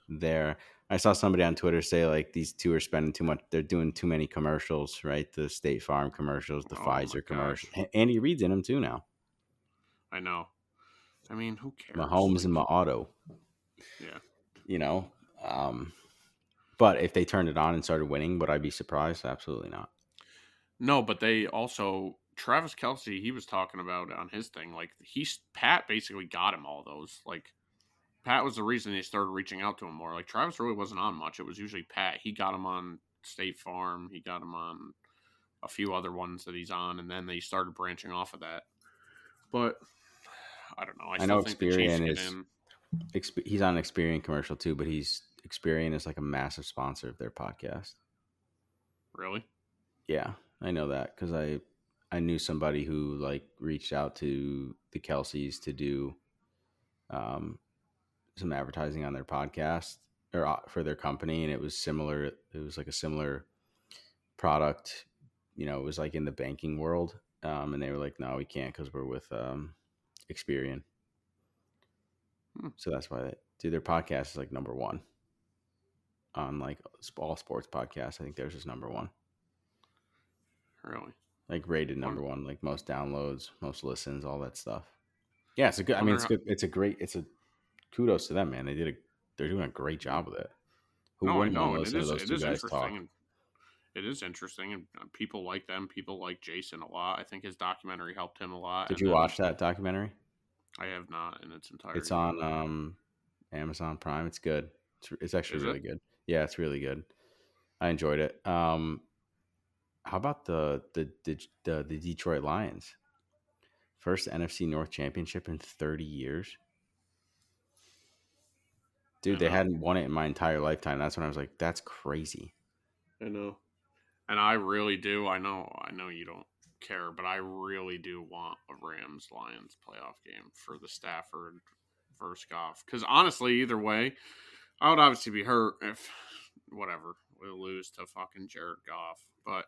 there. I saw somebody on Twitter say like these two are spending too much. They're doing too many commercials, right? The State Farm commercials, the Oh Pfizer commercials. Andy Reid's in them too now. I know. I mean, who cares? Mahomes and my auto. Yeah. You know, um, but if they turned it on and started winning, would I be surprised? Absolutely not. No, but they also Travis Kelce. He was talking about on his thing. Like he's Pat basically got him all those. Like Pat was the reason they started reaching out to him more. Like Travis really wasn't on much. It was usually Pat. He got him on State Farm. He got him on a few other ones that he's on, and then they started branching off of that. But I don't know. I, I know think the Chiefs Experian is-. Exp- he's on an Experian commercial too, but he's Experian is like a massive sponsor of their podcast. Really? Yeah, I know that because I I knew somebody who like reached out to the Kelces to do um some advertising on their podcast or uh, for their company, and it was similar. It was like a similar product. You know, it was like in the banking world, um, and they were like, "No, we can't because we're with um, Experian." Hmm. So that's why they do their podcast is like number one on like all sports podcasts. I think theirs is number one Really? Like rated number one, like most downloads, most listens, all that stuff. Yeah, it's a good. I mean, it's good. It's a great. It's a kudos to them, man. They did a. They're doing a great job with it. Who no, wouldn't know, want to it listen is to those it two is guys talk? And it is interesting, and uh, people like them. People like Jason a lot. I think his documentary helped him a lot. Did you then- watch that documentary? I have not in its entirety. It's on um, Amazon Prime. It's good. It's, it's actually Is it? really good. Yeah, it's really good. I enjoyed it. Um, how about the the the the, Detroit Lions? First NFC North championship in 30 years. Dude, they hadn't won it in my entire lifetime. That's when I was like, that's crazy. I know, and I really do. I know. I know you don't care, but I really do want a Rams Lions playoff game for the Stafford versus Goff. Because honestly, either way, I would obviously be hurt if whatever we lose to fucking Jared Goff, but.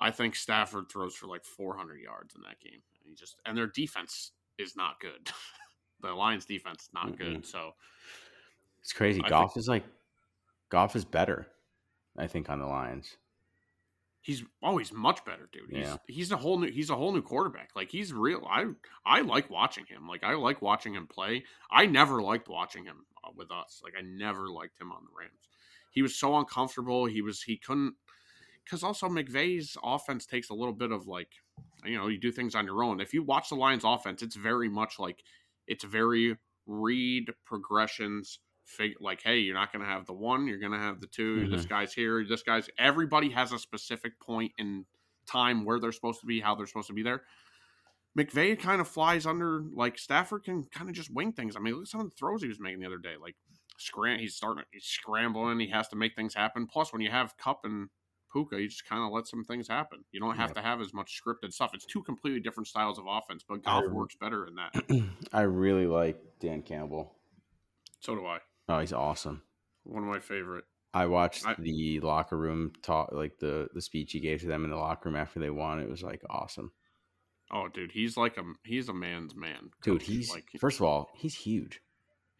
I think Stafford throws for like 400 yards in that game. And he just and their defense is not good. the Lions defense is not good. So It's crazy. I Goff is like, Goff is better, I think, on the Lions. He's oh, much better, dude. He's Yeah. he's a whole new he's a whole new quarterback. Like he's real. I I like watching him. Like I like watching him play. I never liked watching him uh, with us. Like I never liked him on the Rams. He was so uncomfortable. He was he couldn't because also McVay's offense takes a little bit of like you know you do things on your own. If you watch the Lions offense, it's very much like it's very read progressions. Fig- like hey, you're not going to have the one. You're going to have the 2 This mm-hmm. guy's here. This guy's. Everybody has a specific point in time where they're supposed to be, how they're supposed to be there. McVay kind of flies under like Stafford can kind of just wing things. I mean, look at some of the throws he was making the other day. Like scram, he's starting, he's scrambling. He has to make things happen. Plus, when you have Kupp and Puka, you just kind of let some things happen. You don't have Yeah. to have as much scripted stuff. It's two completely different styles of offense, but Goff I- um, works better in that. I really like Dan Campbell. So do I. Oh, he's awesome. One of my favorite. I watched I- the locker room talk, like the the speech he gave to them in the locker room after they won. It was like awesome, Oh, dude, he's like a he's a man's man, dude. He's like first of all, he's huge.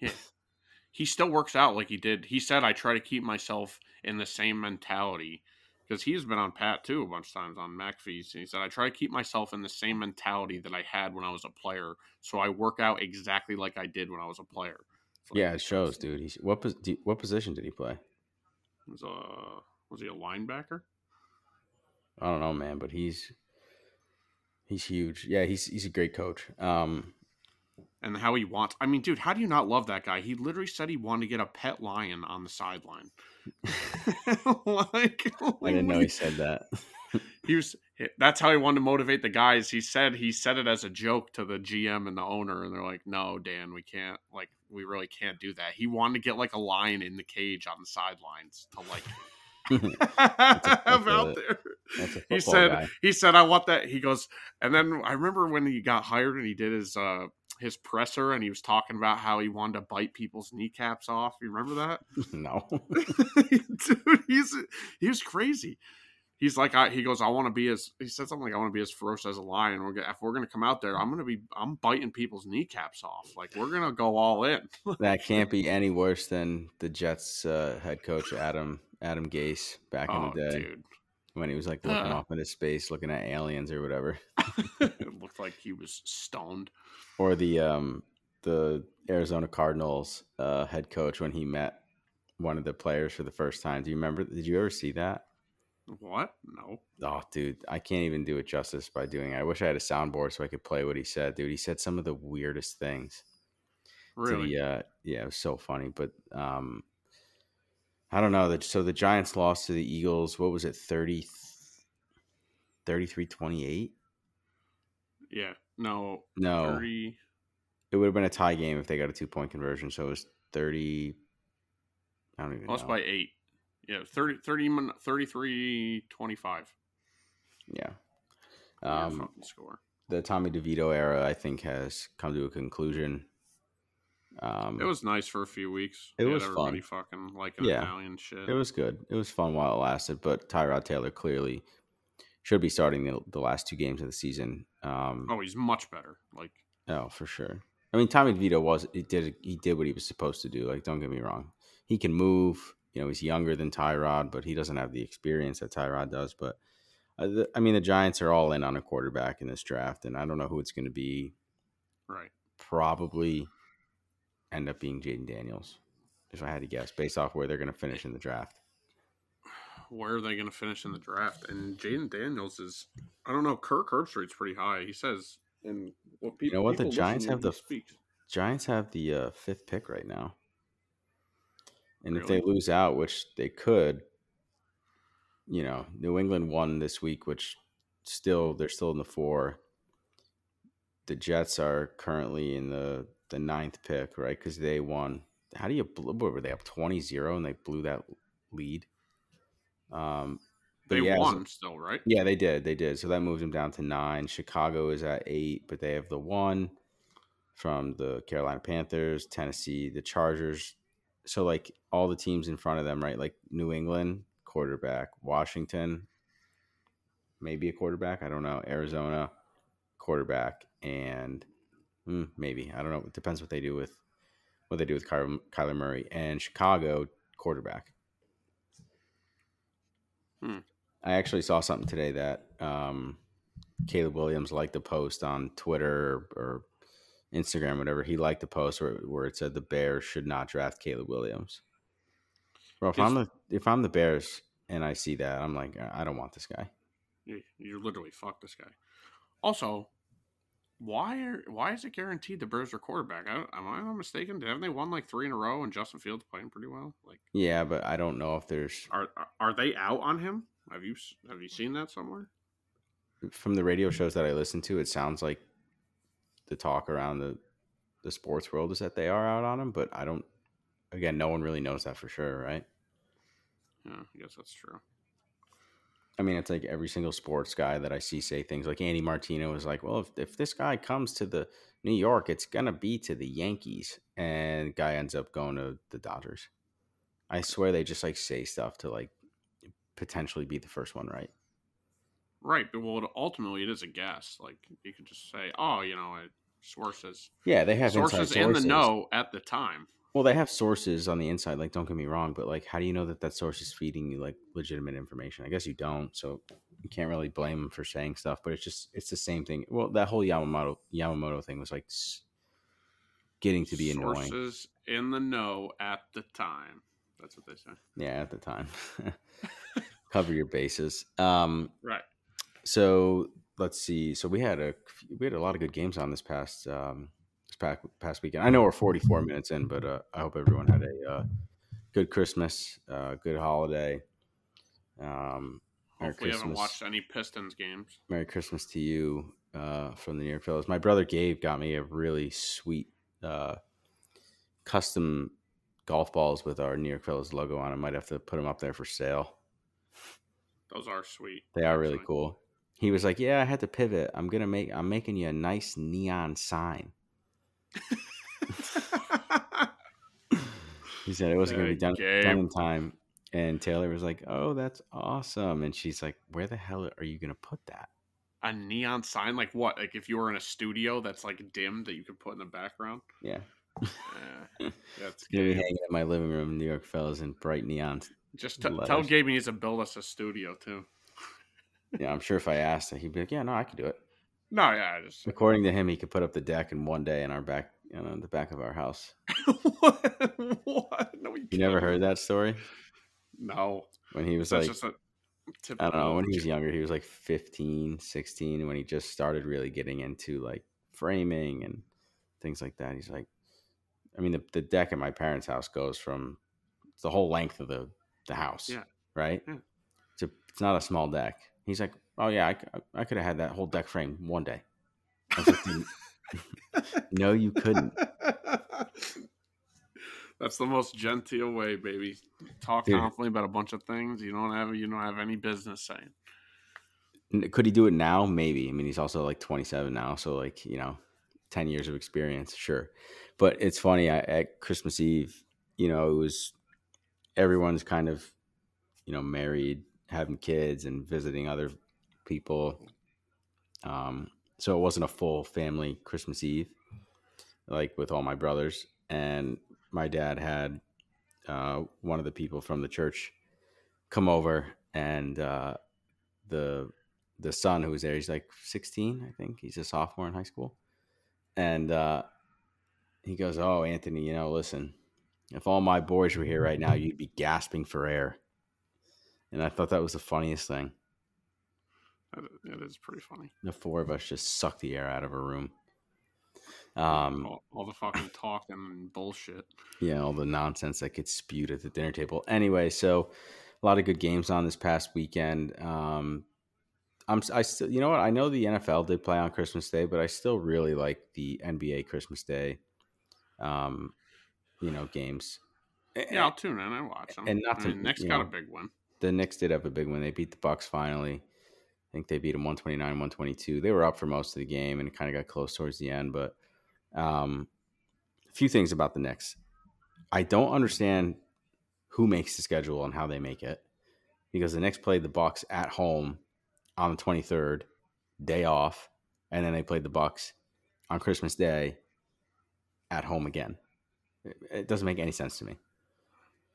Yeah. He still works out like he did. He said, I try to keep myself in the same mentality because he's been on Pat too a bunch of times on McAfee's. And he said, I try to keep myself in the same mentality that I had when I was a player. So I work out exactly like I did when I was a player. Like, Yeah, it shows, dude. He's what what position did he play? Was, a, was he a linebacker? I don't know, man, but he's he's huge. Yeah, he's he's a great coach. Um, And how he wants. I mean, dude, how do you not love that guy? He literally said he wanted to get a pet lion on the sideline. like, I didn't know he said that. he was that's how he wanted to motivate the guys he said he said it as a joke to the gm and the owner and they're like no dan we can't like we really can't do that he wanted to get like a lion in the cage on the sidelines to like about there. He said guy. he said I want that. He goes, and then I remember when he got hired and he did his uh his presser and he was talking about how he wanted to bite people's kneecaps off. You remember that? No, dude, he's he was crazy. He's like, I, he goes, I want to be as he said something like, I want to be as ferocious as a lion. We're gonna, if we're gonna come out there, I'm gonna be, I'm biting people's kneecaps off. Like we're gonna go all in. that can't be any worse than the Jets uh, head coach Adam Adam Gase back oh, in the oh, day. Dude when he was like looking uh, off into space, looking at aliens or whatever. it looked like he was stoned. Or the um the Arizona Cardinals uh, head coach when he met one of the players for the first time. Do you remember? Did you ever see that? What? No. Oh, dude, I can't even do it justice by doing. It. I wish I had a soundboard so I could play what he said, dude. He said some of the weirdest things. Really? The, uh, yeah, it was so funny. But um, I don't know. So the Giants lost to the Eagles. What was it? 30, 33 28? Yeah. No. No. 30... It would have been a tie game if they got a two point conversion. So it was 30. I don't even Lost know. by eight. Yeah. 30, 30 33 25. Yeah. Um, score. The Tommy DeVito era, I think, has come to a conclusion. Um, it was nice for a few weeks. It was fun. Fucking like yeah, Italian shit. It was good. It was fun while it lasted. But Tyrod Taylor clearly should be starting the, the last two games of the season. Um, oh, he's much better. Like oh, for sure. I mean, Tommy DeVito was he did he did what he was supposed to do. Like, don't get me wrong, he can move. You know, he's younger than Tyrod, but he doesn't have the experience that Tyrod does. But uh, the, I mean, the Giants are all in on a quarterback in this draft, and I don't know who it's going to be. Right. Probably end up being Jayden Daniels, if I had to guess, based off where they're going to finish in the draft. Where are they going to finish in the draft? And Jayden Daniels is, I don't know, Kirk Herbstreit's pretty high. He says, and what people, you know what the Giants have the Giants have the uh, fifth pick right now, and really? if they lose out, which they could, you know, New England won this week, which still they're still in the four. The Jets are currently in the the ninth pick, right? Because they won. How do you? What were they up 20-0 and they blew that lead? Um, they yeah, won still, right? Yeah, they did. They did. So that moves them down to nine. Chicago is at eight, but they have the one from the Carolina Panthers, Tennessee, the Chargers. So like all the teams in front of them, right? Like New England quarterback, Washington, maybe a quarterback. I don't know. Arizona quarterback, and Mm, maybe I don't know. It depends what they do with what they do with Kyler, Kyler Murray and Chicago quarterback. Hmm. I actually saw something today that um, Caleb Williams liked a post on Twitter or, or Instagram, whatever. He liked the post where, where it said the Bears should not draft Caleb Williams. Bro, if I'm the if I'm the Bears and I see that, I'm like, I don't want this guy. You're literally fuck this guy. Also, why are why is it guaranteed the Bears are quarterback? I, am I not mistaken? Haven't they won like three in a row and Justin Fields playing pretty well? Like yeah, but I don't know if there's are are they out on him? Have you have you seen that somewhere? From the radio shows that I listen to, it sounds like the talk around the the sports world is that they are out on him, but I don't. Again, no one really knows that for sure, right? Yeah, I guess that's true. I mean, it's like every single sports guy that I see say things like Andy Martino is like, well, if, if this guy comes to the New York, it's gonna be to the Yankees, and guy ends up going to the Dodgers. I swear they just like say stuff to like potentially be the first one, right? Right, but well, ultimately it is a guess. Like you could just say, oh, you know, sources. Yeah, they have sources in the know at the time. Well, they have sources on the inside. Like, don't get me wrong, but like, how do you know that that source is feeding you like legitimate information? I guess you don't, so you can't really blame them for saying stuff. But it's just it's the same thing. Well, that whole Yamamoto Yamamoto thing was like getting to be sources annoying. Sources in the know at the time. That's what they say. Yeah, at the time. Cover your bases. Um, right. So let's see. So we had a we had a lot of good games on this past um, past, past weekend. I know we're 44 minutes in, but uh, I hope everyone had a uh, good Christmas, uh, good holiday. Um, Merry Hopefully, Christmas. haven't watched any Pistons games. Merry Christmas to you uh, from the New York Fellas. My brother Gabe got me a really sweet uh, custom golf balls with our New York Fellas logo on. I might have to put them up there for sale. Those are sweet. They are really cool. He was like, "Yeah, I had to pivot. I'm gonna make. I'm making you a nice neon sign." He said it wasn't gonna be done, done in time. And Taylor was like, "Oh, that's awesome." And she's like, "Where the hell are you gonna put that?" a neon sign, like what? Like if you were in a studio that's like dim that you could put in the background. Yeah, Yeah, that's gonna be hanging in my living room, New York fellas, in bright neon. Just t- tell. Gabe he needs to build us a studio too. Yeah, I'm sure if I asked, he'd be like, "Yeah, no, I could do it." No, yeah, I just uh, According to him, he could put up the deck in one day in our back, you know, the back of our house. what? what? No, You never heard that story No, when he was that's like, I don't know, when he was younger, he was like 15, 16, when he just started really getting into like framing and things like that. He's like, I mean, the, the deck at my parents' house goes from it's the whole length of the, the house, Yeah. right? Yeah. It's, a, it's not a small deck. He's like, oh, yeah, I, I could have had that whole deck frame one day. Like, no, you couldn't. That's the most genteel way, baby. Talk Dude. confidently about a bunch of things you don't have you don't have any business saying. Could he do it now? Maybe. I mean, he's also like 27 now, so like you know, 10 years of experience, sure. But it's funny I, at Christmas Eve, you know, it was everyone's kind of you know married, having kids, and visiting other people. Um, so it wasn't a full family Christmas Eve, like with all my brothers, and my dad had uh, one of the people from the church come over and uh, the the son who was there he's like 16 i think. He's a sophomore in high school. And uh, he goes oh anthony you know listen if all my boys were here right now you'd be gasping for air. And i thought that was the funniest thing That, is pretty funny. the four of us just sucked the air out of a room um, all, all the fucking talking and bullshit. yeah, all the nonsense that gets spewed at the dinner table. Anyway, so a lot of good games on this past weekend. Um, I'm I still, you know what? I know the NFL did play on Christmas Day, but I still really like the NBA Christmas Day, um, you know, games. Yeah, I'll tune in. I watch them. and not I to, mean, Nick's you got know, a big one. the Knicks did have a big one. They beat the Bucks finally. I think they beat them 129, 122. They were up for most of the game and it kind of got close towards the end. But um, a few things about the Knicks. I don't understand who makes the schedule and how they make it because the Knicks played the Bucks at home on the 23rd, day off, and then they played the Bucks on Christmas Day at home again. It- It doesn't make any sense to me.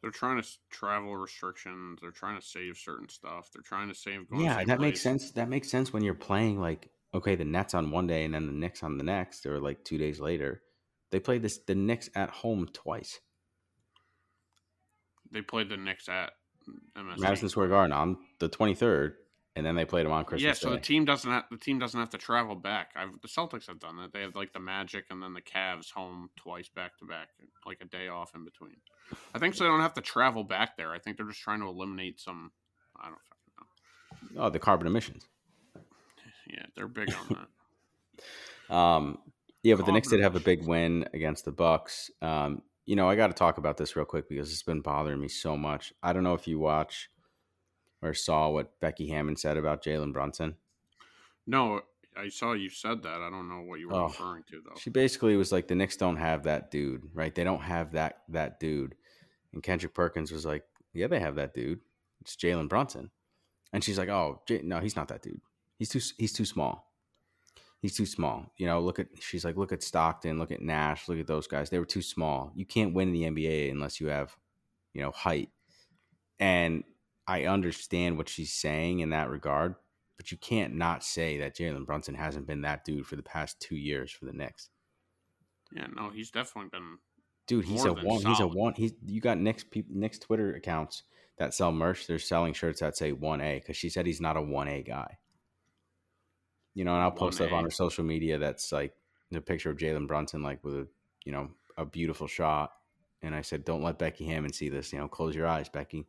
They're trying to travel restrictions. They're trying to save certain stuff. They're trying to save. Going to Yeah, same that makes sense. That makes sense when you're playing like okay, the Nets on one day and then the Knicks on the next, or like two days later. They played this the Knicks at home twice. They played the Knicks at MSG. Madison Square Garden on the 23rd, and then they played them on Christmas yeah, so Day. the team doesn't have the team doesn't have to travel back. I've, the Celtics have done that. They have like the Magic and then the Cavs home twice back to back, like a day off in between. I think so. They don't have to travel back there. I think they're just trying to eliminate some. I don't fucking know. oh, the carbon emissions. Yeah, they're big on that. Um, yeah, but the Knicks did have a big win against the Bucks. Um, you know, I got to talk about this real quick because it's been bothering me so much. I don't know if you watch or saw what Becky Hammon said about Jalen Brunson. No, I saw you said that. I don't know what you were Oh, referring to though. She basically was like, the Knicks don't have that dude, right? They don't have that that dude. And Kendrick Perkins was like, yeah, they have that dude. It's Jalen Brunson. And she's like, oh, J- no, he's not that dude. He's too he's too small. He's too small. You know, look at she's like, look at Stockton, look at Nash, look at those guys. They were too small. You can't win in the NBA unless you have, you know, height. And I understand what she's saying in that regard, but you can't not say that Jalen Brunson hasn't been that dude for the past two years for the Knicks. yeah, no, he's definitely been. Dude, he's a one. He's a one. He's you got Knicks people, Knicks Twitter accounts that sell merch. They're selling shirts that say one A because she said he's not a one A guy. You know, and I'll post stuff on her social media that's like the picture of Jalen Brunson, like with a you know a beautiful shot. And I said, don't let Becky Hammon see this. You know, close your eyes, Becky.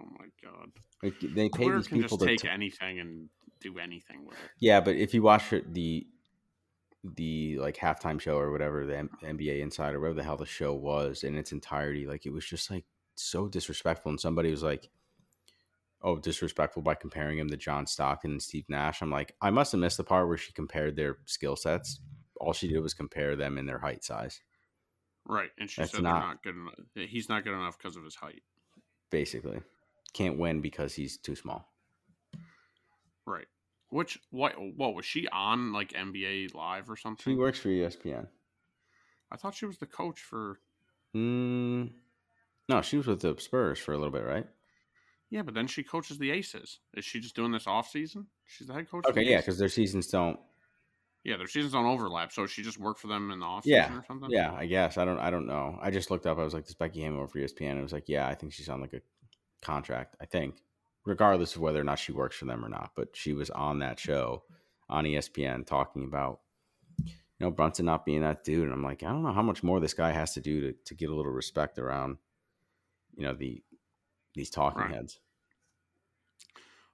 Oh my god, Like, they pay Twitter these can people just to take t- anything and do anything with it. Yeah, but if you watch it, the the like halftime show or whatever the M- NBA Insider, whatever the hell the show was in its entirety, like it was just like so disrespectful. And somebody was like, oh, disrespectful by comparing him to John Stockton and Steve Nash. I'm like, I must have missed the part where she compared their skill sets. All she did was compare them in their height size. Right, and she That's said not- they're not good enough. He's not good enough because of his height. Basically, can't win because he's too small. Right. Which what what was she on like NBA Live or something? She works for ESPN. I thought she was the coach for. Mm, no, she was with the Spurs for a little bit, right? Yeah, but then she coaches the Aces. Is she just doing this off season? She's the head coach. Okay, yeah, because their seasons don't. yeah, their seasons don't overlap. So she just worked for them in the off Yeah, season or something. Yeah, I guess I don't. I don't know. I just looked up. I was like, "This Becky Hammon over for ESPN." It was like, "Yeah, I think she's on like a contract. I think, regardless of whether or not she works for them or not." But she was on that show on ESPN talking about you know Brunson not being that dude, and I'm like, I don't know how much more this guy has to do to to get a little respect around you know the these talking Right. heads.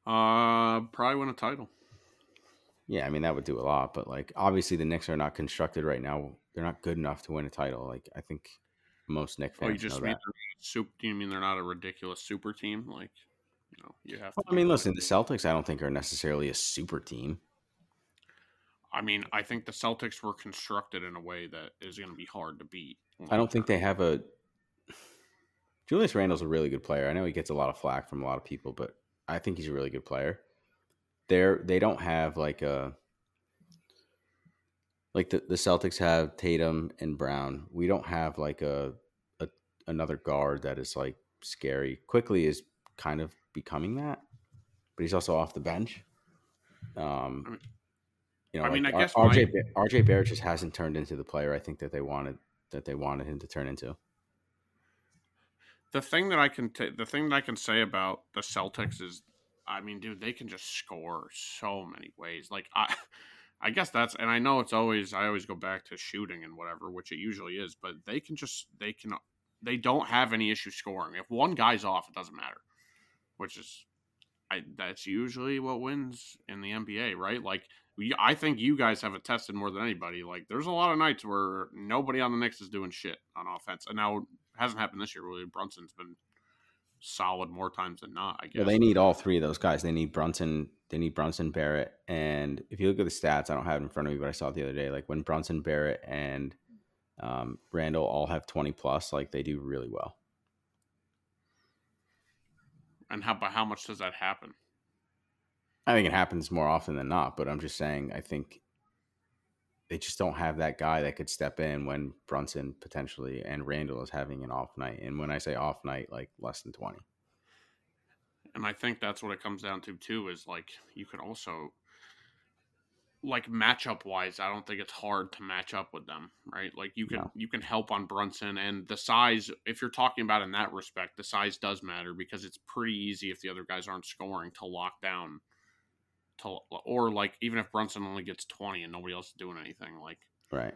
Uh, probably win a title. Yeah, I mean that would do a lot, but like obviously the Knicks are not constructed right now. They're not good enough to win a title. Like I think most Knicks Oh, you fans just know mean that. they're super. Do you mean they're not a ridiculous super team? Like, you know, you have. Well, to I mean, listen, the Celtics I don't think are necessarily a super team. I mean, I think the Celtics were constructed in a way that is going to be hard to beat. I don't think they have a. Julius Randle's a really good player. I know he gets a lot of flack from a lot of people, but I think he's a really good player. They're they don't have like a like the, the Celtics have Tatum and Brown. We don't have like a, a another guard that is like scary. Quickley is kind of becoming that, but he's also off the bench. Um, you know, I mean, like I guess R- RJ my- Ba- RJ Barrett just hasn't turned into the player I think that they wanted that they wanted him to turn into. the thing that I can ta the thing that I can say about the Celtics is, I mean, dude, they can just score so many ways. Like I, I guess that's, and I know it's always I always go back to shooting and whatever, which it usually is, but they can just they can they don't have any issue scoring. If one guy's off, it doesn't matter, which is. I, that's usually what wins in the NBA, right? Like, I think you guys have attested more than anybody. Like, there's a lot of nights where nobody on the Knicks is doing shit on offense, and now hasn't happened this year. Really, Brunson's been solid more times than not. I guess. Well, they need all three of those guys. They need Brunson. They need Brunson, Barrett, and if you look at the stats, I don't have it in front of me, but I saw it the other day. Like when Brunson, Barrett, and um, Randle all have twenty plus, like they do really well. and how by how much does that happen? I think it happens more often than not, but I'm just saying I think they just don't have that guy that could step in when Brunson potentially and Randle is having an off night. And when I say off night, like less than twenty. And I think that's what it comes down to too. Is like you could also like matchup wise, I don't think it's hard to match up with them, right? Like you can No. you can help on Brunson and the size. If you're talking about in that respect, the size does matter because it's pretty easy if the other guys aren't scoring to lock down. To, or like even if Brunson only gets twenty and nobody else is doing anything, like Right.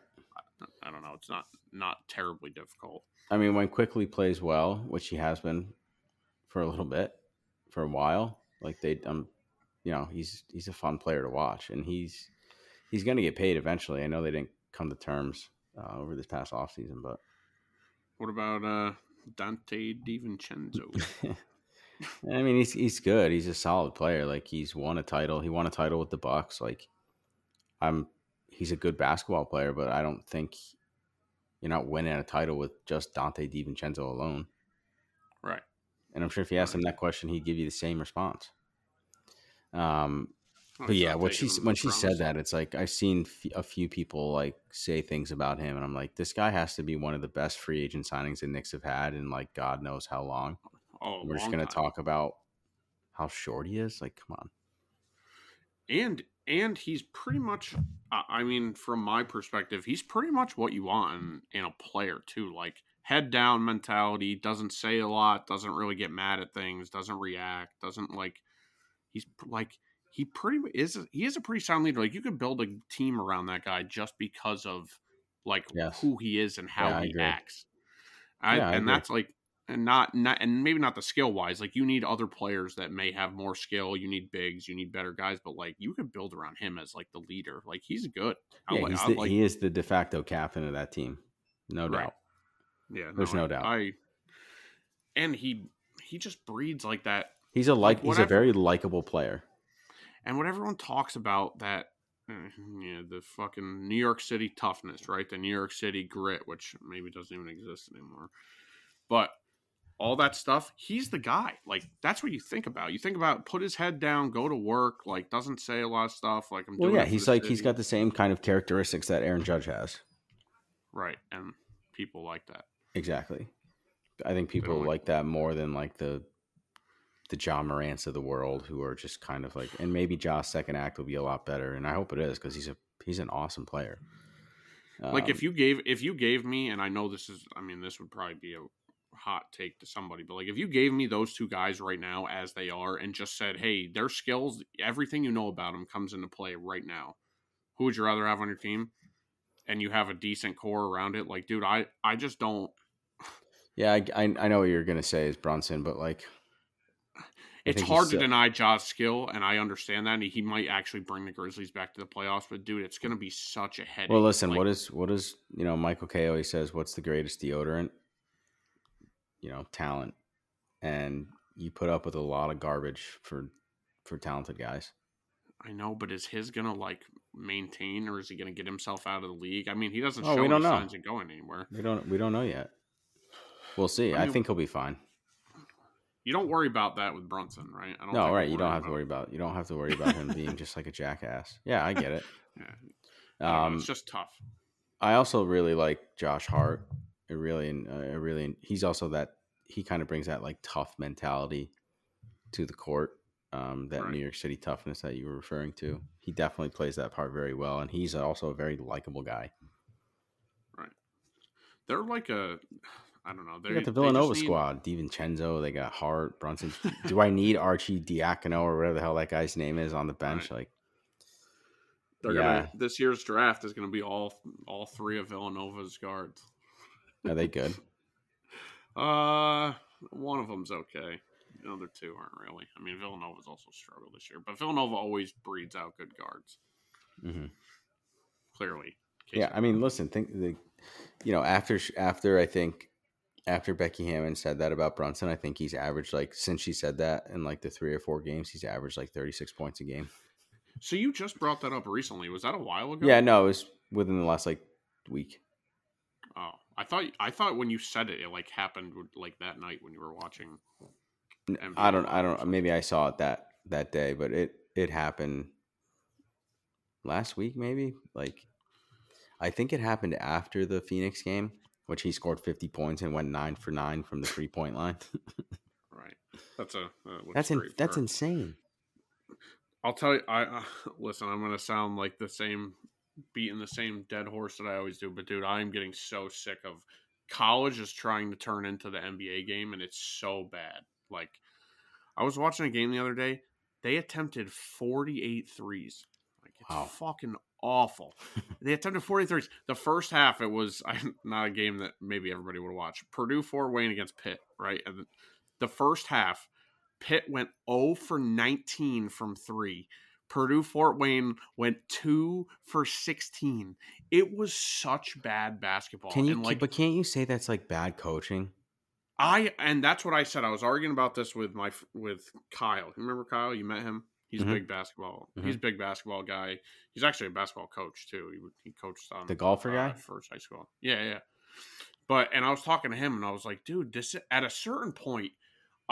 I don't know, it's not not terribly difficult. I mean, when Quickley plays well, which he has been for a little bit, for a while, like they, um, you know, he's he's a fun player to watch, and he's he's going to get paid eventually. I know they didn't come to terms uh, over this past offseason, but What about uh Donte DiVincenzo? I mean, he's he's good. He's a solid player. Like he's won a title. He won a title with the Bucks. Like I'm, he's a good basketball player, but I don't think you're not winning a title with just Donte DiVincenzo alone. right. And I'm sure if you asked him that question, he'd give you the same response. Um, but yeah, when she when she said that, it's like I've seen f- a few people like say things about him, and I'm like, this guy has to be one of the best free agent signings the Knicks have had in like God knows how long. Oh, We're just gonna talk about how short he is. Like, come on. and and he's pretty much I I mean from my perspective he's pretty much what you want in, in a player too like head down mentality doesn't say a lot doesn't really get mad at things doesn't react doesn't like he's like he pretty is he is a pretty sound leader like you could build a team around that guy just because of like Yes. who he is and how Yeah, he acts I, Yeah, and agree. that's like and not not and maybe not the skill wise like you need other players that may have more skill you need bigs you need better guys but like you could build around him as like the leader like he's good Yeah, he's I the, like- he is the de facto captain of that team, no Right. doubt. yeah there's no doubt. i and he he just breeds like that He's a like. Like, he's a very likable player. And when everyone talks about that, uh, yeah, the fucking New York City toughness, right? The New York City grit, which maybe doesn't even exist anymore. But all that stuff, he's the guy. Like that's what you think about. You think about put his head down, go to work. Like doesn't say a lot of stuff. Like I'm. Well, doing yeah, he's like he's got the same kind of characteristics that Aaron Judge has. right, and people like that. Exactly. I think people like- like that more than like the the Ja Morants of the world who are just kind of like and maybe Josh's second act will be a lot better and I hope it is because he's a he's an awesome player. like Um, if you gave if you gave me and i know this is i mean this would probably be a hot take to somebody but like if you gave me those two guys right now as they are and just said hey their skills everything you know about them comes into play right now who would you rather have on your team and you have a decent core around it like dude i i just don't yeah, I, I I know what you're gonna say is Brunson, but like it's hard to deny Ja's skill, and I understand that. and He might actually bring the Grizzlies back to the playoffs, but dude, it's going to be such a headache. Well, listen, Like, what is what is you know Michael Kay always says what's the greatest deodorant? You know, talent, and you put up with a lot of garbage for for talented guys. I know, but is his gonna like maintain, or is he gonna get himself out of the league? I mean, he doesn't Oh, show we don't any know. signs of going anywhere. We don't we don't know yet. We'll see. I I, think he'll be fine. You don't worry about that with Brunson, right? I don't No, right. You don't have to worry about you don't have to worry about him being just like a jackass. Yeah, I get it. Yeah, I know, Um, it's just tough. I also really like Josh Hart. Really, uh, I really, he's also that he kind of brings that like tough mentality to the court. Um, that Right. New York City toughness that you were referring to. He definitely plays that part very well, and he's also a very likable guy. Right. They're like a, I don't know. They got the Villanova need- squad: DiVincenzo. They got Hart, Brunson. Do I need Arcidiacono or whatever the hell that guy's name is on the bench? Like, They're Yeah. gonna this year's draft is gonna be all all three of Villanova's guards. Are they good? Uh, one of them's okay. The other two aren't really. I mean, Villanova's also struggled this year, but Villanova always breeds out good guards. hmm Clearly, Yeah, I mean, listen, think the, you know, after after I think after Becky Hammon said that about Brunson, I think he's averaged like since she said that in like the three or four games, he's averaged like thirty six points a game. So you just brought that up recently. Was that a while ago? Yeah, no, it was within the last like week. Oh, I thought I thought when you said it, it like happened like that night when you were watching. NBA I don't, I don't. Maybe I saw it that that day, but it it happened last week, maybe. Like, I think it happened after the Phoenix game, which he scored fifty points and went nine for nine from the three point line. Right. That's a uh, that's in, that's insane. I'll tell you. I uh, listen. I'm gonna sound like the same, beating the same dead horse that I always do. But dude, I am getting so sick of college is trying to turn into the NBA game, and it's so bad. Like, I was watching a game the other day. They attempted 48 threes. Like, it's Wow. fucking awful. they attempted 40 threes. The first half, it was not a game that maybe everybody would watch. Purdue Fort Wayne against Pitt, right? And the first half, Pitt went 0 for 19 from three. Purdue Fort Wayne went 2 for 16. It was such bad basketball. Can you? and like but can't you say that's like bad coaching? I and that's what I said. I was arguing about this with my with Kyle. You remember Kyle? You met him. He's Mhm. a big basketball. He's a big basketball guy. He's actually a basketball coach too. He he coached on The golfer uh, guy? first high school. Yeah, yeah. But and I was talking to him and I was like, dude, this at a certain point,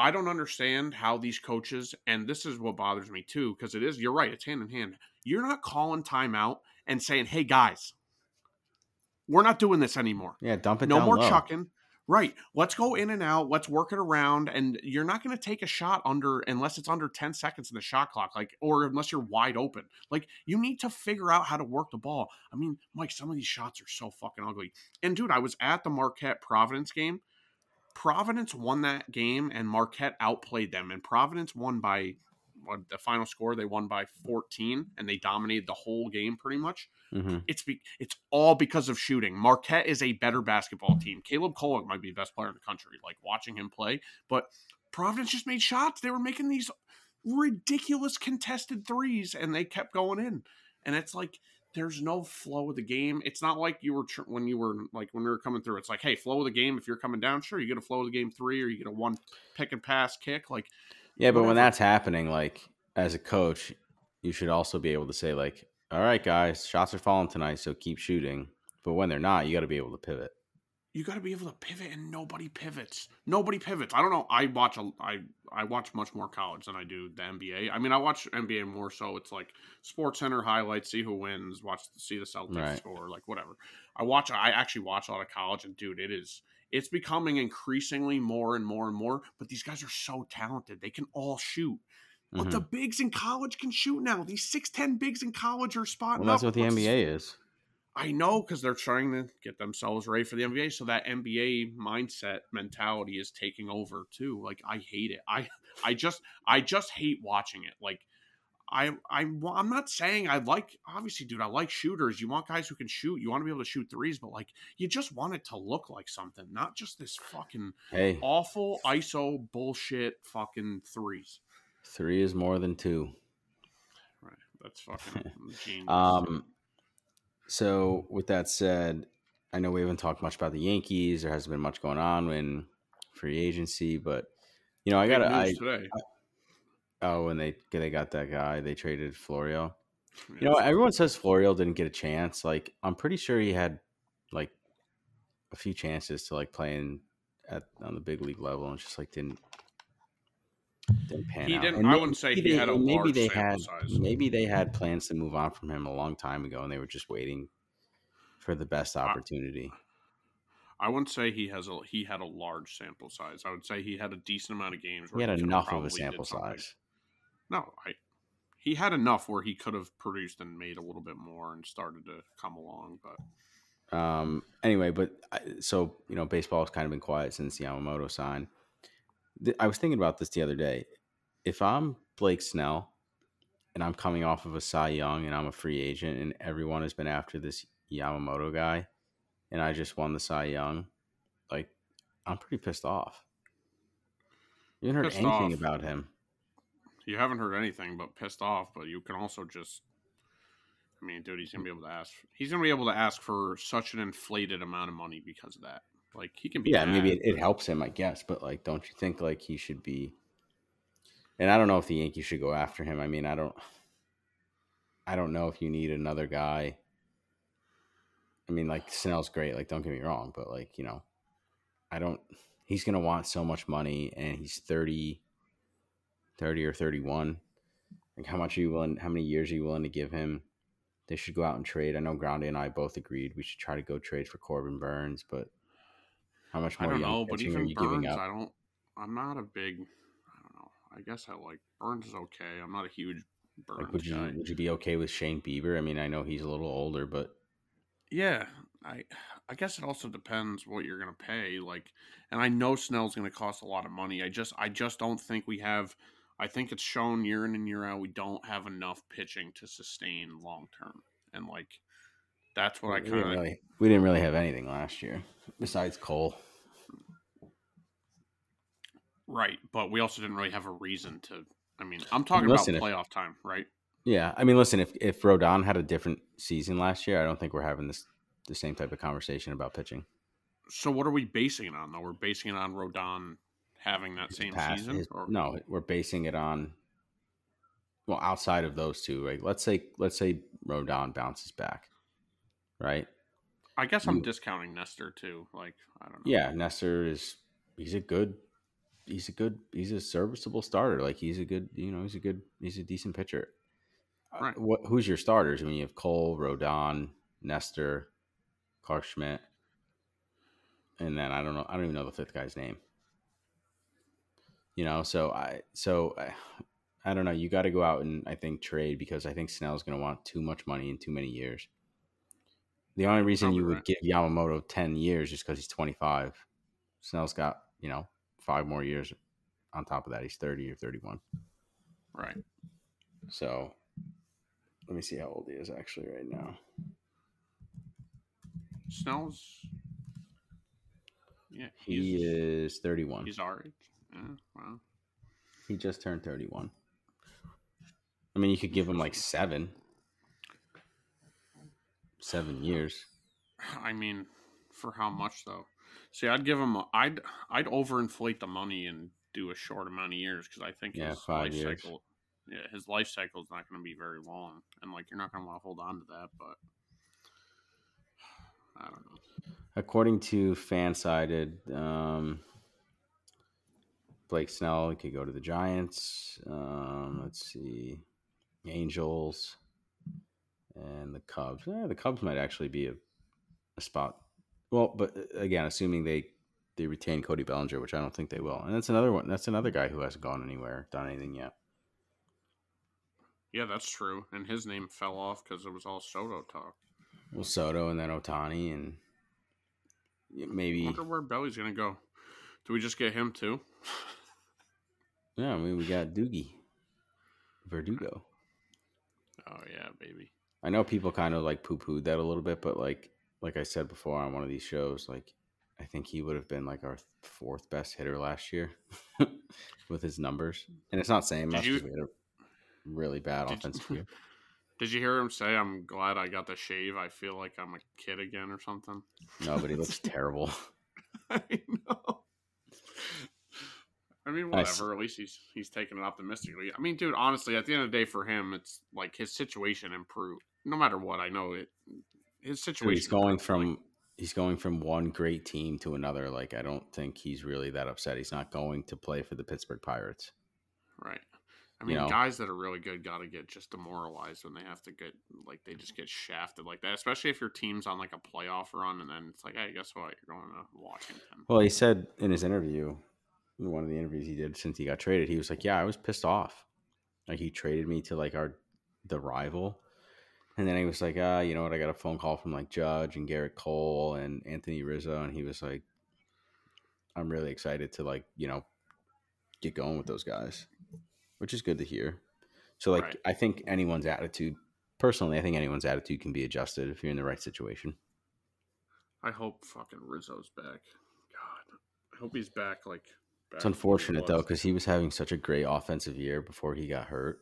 I don't understand how these coaches and this is what bothers me too because it is. You're right. It's hand in hand. You're not calling timeout and saying, hey guys, we're not doing this anymore Yeah, dump it no more low. chucking. Right. Let's go in and out. Let's work it around. And you're not going to take a shot under unless it's under 10 seconds in the shot clock, like, or unless you're wide open. Like, you need to figure out how to work the ball. I mean, Mike, some of these shots are so fucking ugly. And dude, I was at the Marquette Providence game. Providence won that game and Marquette outplayed them. And Providence won by what the final score, they won by 14 and they dominated the whole game pretty much Mhm. it's be, it's all because of shooting. Marquette is a better basketball team. Caleb Kolek might be the best player in the country. Like watching him play, but Providence just made shots. They were making these ridiculous contested threes, and they kept going in. And it's like there's no flow of the game. It's not like you were tr- when you were like when we were coming through. It's like, hey, flow of the game. If you're coming down, sure, you get a flow of the game three, or you get a one pick and pass kick. Like Yeah, but when that's happening, like as a coach, you should also be able to say, like, all right, guys, shots are falling tonight, so keep shooting. But when they're not, you got to be able to pivot. You got to be able to pivot, and nobody pivots. Nobody pivots. I don't know. I watch a I I watch much more college than I do the NBA. I mean, I watch NBA more so. It's like Sports Center highlights, see who wins, watch see the Celtics Right. score, like whatever. I watch. I actually watch a lot of college, and dude, it is it's becoming increasingly more and more and more. But these guys are so talented; they can all shoot. But Mhm. the bigs in college can shoot now. These six ten bigs in college are spotting Well, that's up. what the NBA is. I know because they're trying to get themselves ready for the NBA. So that NBA mindset mentality is taking over too. Like I hate it. I I just I just hate watching it. Like I I I'm not saying I like obviously, dude. I like shooters. You want guys who can shoot. You want to be able to shoot threes, but like you just want it to look like something, not just this fucking Hey, awful ISO bullshit fucking threes. three is more than two. Right. That's fucking genius. Um, so with that said, I know we haven't talked much about the Yankees. There hasn't been much going on in free agency, but you know, I got to. I today. oh, when they they got that guy, they traded Florial. You know, everyone says Florial didn't get a chance. Like, I'm pretty sure he had like a few chances to like play in at on the big league level, and just like didn't didn't pan He out. didn't- I wouldn't say he had a maybe large they sample had size. maybe they had plans to move on from him a long time ago, and they were just waiting for the best opportunity. I wouldn't say he has a he had a large sample size. I would say he had a decent amount of games. he had could've enough of a sample size. No, I he had enough where he could have produced and made a little bit more and started to come along. But Um. Anyway, but I, so you know, baseball has kind of been quiet since Yamamoto signed. Th- I was thinking about this the other day. If I'm Blake Snell, and I'm coming off of a Cy Young, and I'm a free agent, and everyone has been after this Yamamoto guy, and I just won the Cy Young, like I'm pretty pissed off. You haven't heard Pissed anything off. about him. you haven't heard anything but pissed off. But you can also just. I mean, dude, he's gonna be able to ask. He's gonna be able to ask for such an inflated amount of money because of that. Like he can be. Yeah, maybe it, it helps him, I guess. But like, don't you think like he should be? And I don't know if the Yankees should go after him. I mean, I don't. I don't know if you need another guy. I mean, like Snell's great. Like, don't get me wrong, but like you know, I don't. He's gonna want so much money, and he's 30, 30 or thirty-one. Like, how much are you willing? How many years are you willing to give him? They should go out and trade. I know Groundy and I both agreed we should try to go trade for Corbin Burnes, but how much I don't know, but even Burnes, up? I don't. I'm not a big. I don't know. I guess I like Burnes is okay. I'm not a huge Burnes Like, would you guy. would you be okay with Shane Bieber? I mean, I know he's a little older, but Yeah, I I guess it also depends what you're gonna pay. Like, and I know Snell's gonna cost a lot of money. I just I just don't think we have. I think it's shown year in and year out we don't have enough pitching to sustain long term, and like that's what I we didn't kind of really we didn't really have anything last year besides Cole. right. But we also didn't really have a reason to. I mean, I'm talking Listen, about playoff time, right? Yeah, I mean, listen, if if Rodon had a different season last year, I don't think we're having this the same type of conversation about pitching. So what are we basing it on though? We're basing it on Rodon having that His same past- season, his- or no, we're basing it on well, outside of those two, right? Let's say let's say Rodon bounces back, right? I guess I'm discounting Nestor too. Like I don't know. Yeah, Nestor is he's a good he's a good he's a serviceable starter. Like he's a good you know he's a good he's a decent pitcher. Uh, Right. What who's your starters? I mean, you have Cole, Rodon, Nestor, Clarke Schmidt, and then I don't know I don't even know the fifth guy's name. You know, so I so I, I don't know. You got to go out and I think trade because I think Snell's going to want too much money in too many years. The only reason you would right. give Yamamoto ten years is because he's twenty five. Snell's got you know five more years on top of that. He's thirty or thirty one. Right. So let me see how old he is actually right now. Snell's. Yeah, He is thirty one. he's our age. Yeah, wow. He just turned thirty one. I mean, you could give him like seven, seven years. I mean, for how much though? See, I'd give him. I'd I'd overinflate the money and do a short amount of years because I think Yeah, his life years. cycle, yeah, his life cycle is not going to be very long, and like you're not going to want to hold on to that. But I don't know. According to Fansided, um, Blake Snell could go to the Giants. Um, let's see, Angels and the Cubs. Yeah, the Cubs might actually be a, a spot. Well, but uh, again, assuming they they retain Cody Bellinger, which I don't think they will. And that's another one. That's another guy who hasn't gone anywhere, done anything yet. Yeah, that's true. And his name fell off because it was all Soto talk. Well, Soto and then Ohtani and maybe. I wonder where Belly's going to go. Do we just get him too? Yeah, I mean we got Doogie, Verdugo. Oh yeah, baby. I know people kind of like poo pooed that a little bit, but like like I said before on one of these shows, like I think he would have been like our fourth best hitter last year with his numbers. And it's not saying much you- because we had a really bad offensive year. Did you hear him say, "I'm glad I got the shave. I feel like I'm a kid again" or something? No, but he looks terrible. I know. I mean, I whatever. At least he's he's taking it optimistically. I mean, dude, honestly, at the end of the day, for him, it's like his situation improved. No matter what, I know it. His situation. he's going from like, he's going from one great team to another. Like I don't think he's really that upset. He's not going to play for the Pittsburgh Pirates. right. I you mean, know. guys that are really good got to get just demoralized when they have to get like they just get shafted like that. Especially if your team's on like a playoff run, and then it's like, hey, guess what? You're going to Washington. Well, he said in his interview, in one of the interviews he did since he got traded, he was like, "Yeah, I was pissed off. Like he traded me to like our the rival." And then he was like, "Ah, you know what? I got a phone call from like Judge and Gerrit Cole and Anthony Rizzo, and he was like, I'm really excited to like you know get going with those guys, which is good to hear. So like, Right. I think anyone's attitude, personally, I think anyone's attitude can be adjusted if you're in the right situation. I hope fucking Rizzo's back. God, I hope he's back. Like, back It's unfortunate though because he was having such a great offensive year before he got hurt.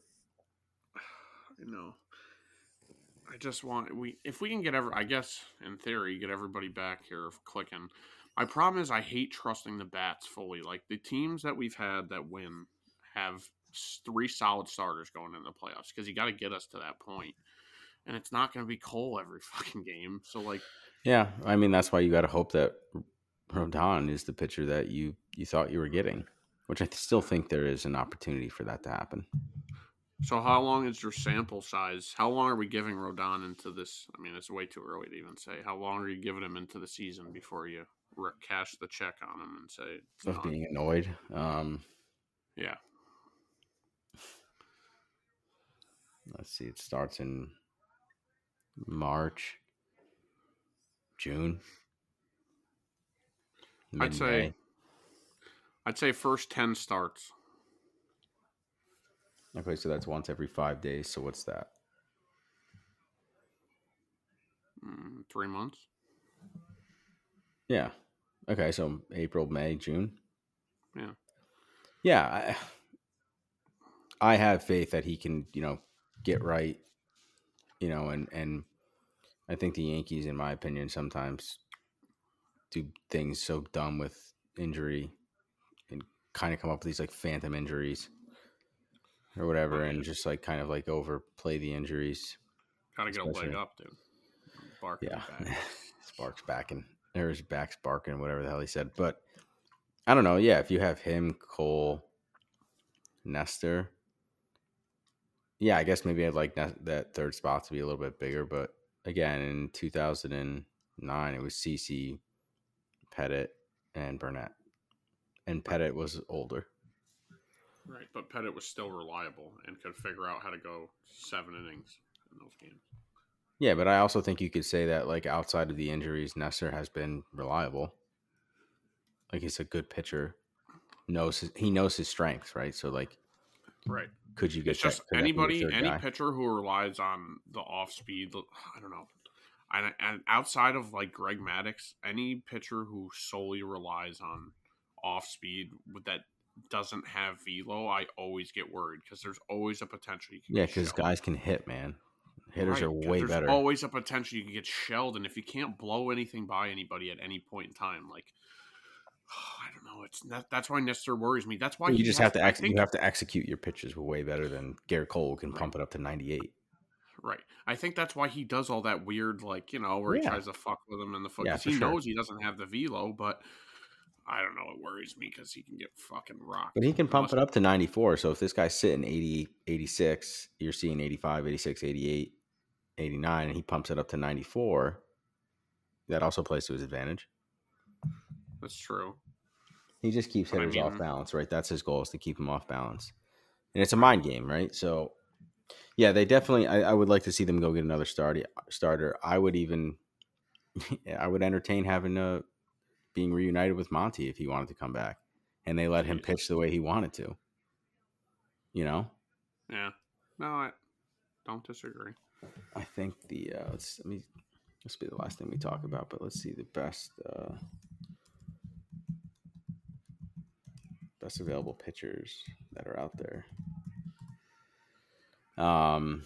I know. I just want we if we can get ever I guess in theory get everybody back here clicking. My problem is I hate trusting the bats fully. Like the teams that we've had that win have three solid starters going in the playoffs because you got to get us to that point, and it's not going to be Cole every fucking game. So like, Yeah, I mean that's why you got to hope that Rodon is the pitcher that you you thought you were getting, which I still think there is an opportunity for that to happen. So how long is your sample size? How long are we giving Rodon into this? I mean, it's way too early to even say. How long are you giving him into the season before you cash the check on him and say Of done? being annoyed. Um, Yeah. let's see, it starts in March, June. I'd say. I'd say first ten starts. Okay, so that's once every five days. So what's that? Mm, three months. Yeah. Okay, so April, May, June. Yeah. Yeah, I, I have faith that he can, you know, get right, you know, and and I think the Yankees, in my opinion, sometimes do things so dumb with injury and kind of come up with these like phantom injuries or whatever, and just like kind of like overplay the injuries. Kind of get a leg up, dude. Bark Yeah. back. Sparks back and or his back's barking, whatever the hell he said. But I don't know. Yeah, if you have him, Cole, Nestor, yeah, I guess maybe I'd like that third spot to be a little bit bigger. But again, in 2009, it was CC, Pettitte, and Burnett, and Pettitte was older. Right, but Pettitte was still reliable and could figure out how to go seven innings in those games. Yeah, but I also think you could say that like outside of the injuries, Nestor has been reliable. Like he's a good pitcher. Knows his, he knows his strengths, right? So like, Right. could you get It's just that- could that be your anybody, any guy? pitcher who relies on the off speed. I don't know. And, and outside of like Greg Maddux, any pitcher who solely relies on off speed with that doesn't have velo, I always get worried because there's always a potential you can Yeah, because guys can hit, man. Hitters Right, are way there's better. always a potential you can get shelled, and if you can't blow anything by anybody at any point in time, like I don't know, it's not, that's why Nestor worries me. That's why you he just has- have to ex- think- you have to execute your pitches way better than Gerrit Cole can Right. pump it up to 98. Right. I think that's why he does all that weird, like, you know, where he tries to fuck with him in the foot. Yeah, he sure. knows he doesn't have the velo, but I don't know. It worries me because he can get fucking rocked. But he can pump it up to 94. So if this guy's sitting 80, 86, you're seeing 85, 86, 88, 89, and he pumps it up to 94, that also plays to his advantage. That's true. He just keeps But I hitters off balance, right? That's his goal is to keep him off balance. And it's a mind game, right? So, yeah, they definitely. I, I would like to see them go get another. Starter. I would even. I would entertain having a being reunited with Monty if he wanted to come back, and they let him pitch the way he wanted to. You know, Yeah. No, I don't disagree. I think the uh, let's let me this be the last thing we talk about, but let's see the best uh, best available pitchers that are out there. Um,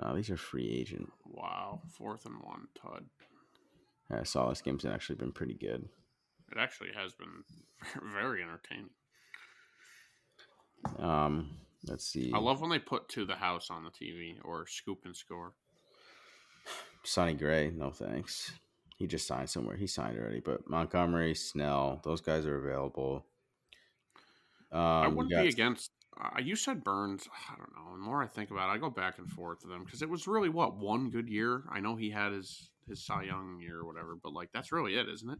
oh, these are free agent. Wow. Fourth and one, Todd. Saw this game's actually been pretty good. It actually has been very entertaining. Um, let's see. I love when they put to the house on the TV or scoop and score. Sonny Gray. No thanks. He just signed somewhere. He signed already, but Montgomery, Snell, those guys are available. Um, I wouldn't got- be against. Uh, you said Burnes. I don't know. The more I think about it, I go back and forth with him because it was really what one good year. I know he had his his Cy Young year or whatever, but like that's really it, isn't it?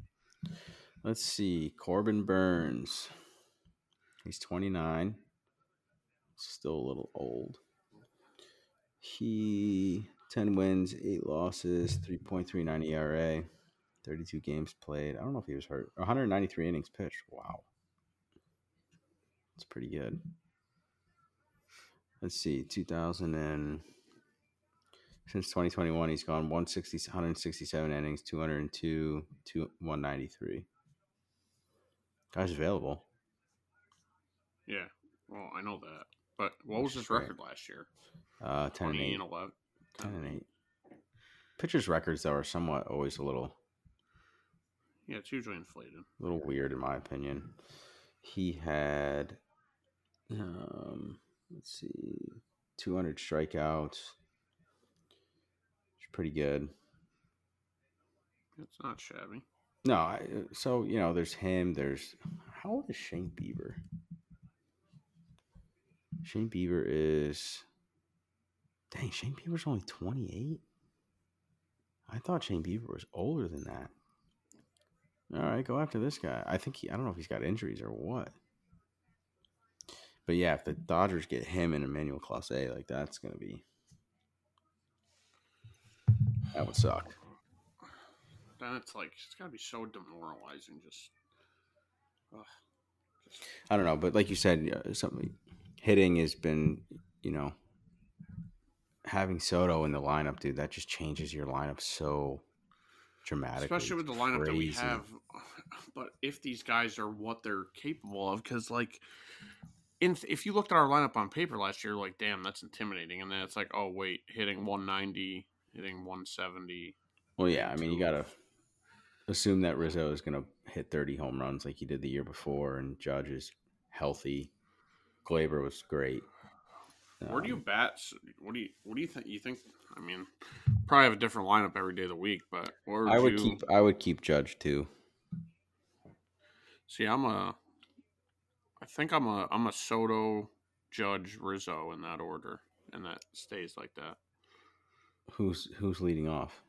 Let's see. Corbin Burnes. He's 29. Still a little old. He 10 wins, 8 losses, 3.39 ERA, 32 games played. I don't know if he was hurt. 193 innings pitched. Wow. That's pretty good. Let's see. 2000 and since 2021 he's gone 160 167 innings, 202, two, 193. Guy's available. Yeah. Well, I know that. But what was his record last year? Uh, 10 and 20 8. and 11. 10 and 8. Pitchers' records, though, are somewhat always a little, Yeah, it's usually inflated. A little weird, in my opinion. He had, um, let's see, 200 strikeouts. Pretty good. It's not shabby. No, I, so, you know, there's him. There's, how old is Shane Bieber? Shane Bieber is, dang, Shane Bieber's only 28? I thought Shane Bieber was older than that. All right, go after this guy. I think he, I don't know if he's got injuries or what. But yeah, if the Dodgers get him and Emmanuel Clase, like that's going to be, that would suck. Then it's like it's got to be so demoralizing. Just, ugh. I don't know, but like you said, something hitting has been, you know, having Soto in the lineup, dude. That just changes your lineup so dramatically. especially with the lineup that we have. But if these guys are what they're capable of, because like, in if you looked at our lineup on paper last year, like, damn, that's intimidating. And then it's like, oh wait, hitting 190, hitting 170. Well, yeah, I mean, you gotta assume that Rizzo is gonna hit 30 home runs like he did the year before, and Judge is healthy. Gleyber was great. Where do you Um, bat? What do you what do you think? You think? I mean, probably have a different lineup every day of the week, but where I would you, keep. I would keep Judge too. See, I'm a. I think I'm a I'm a Soto, Judge, Rizzo in that order, and that stays like that. Who's who's leading off?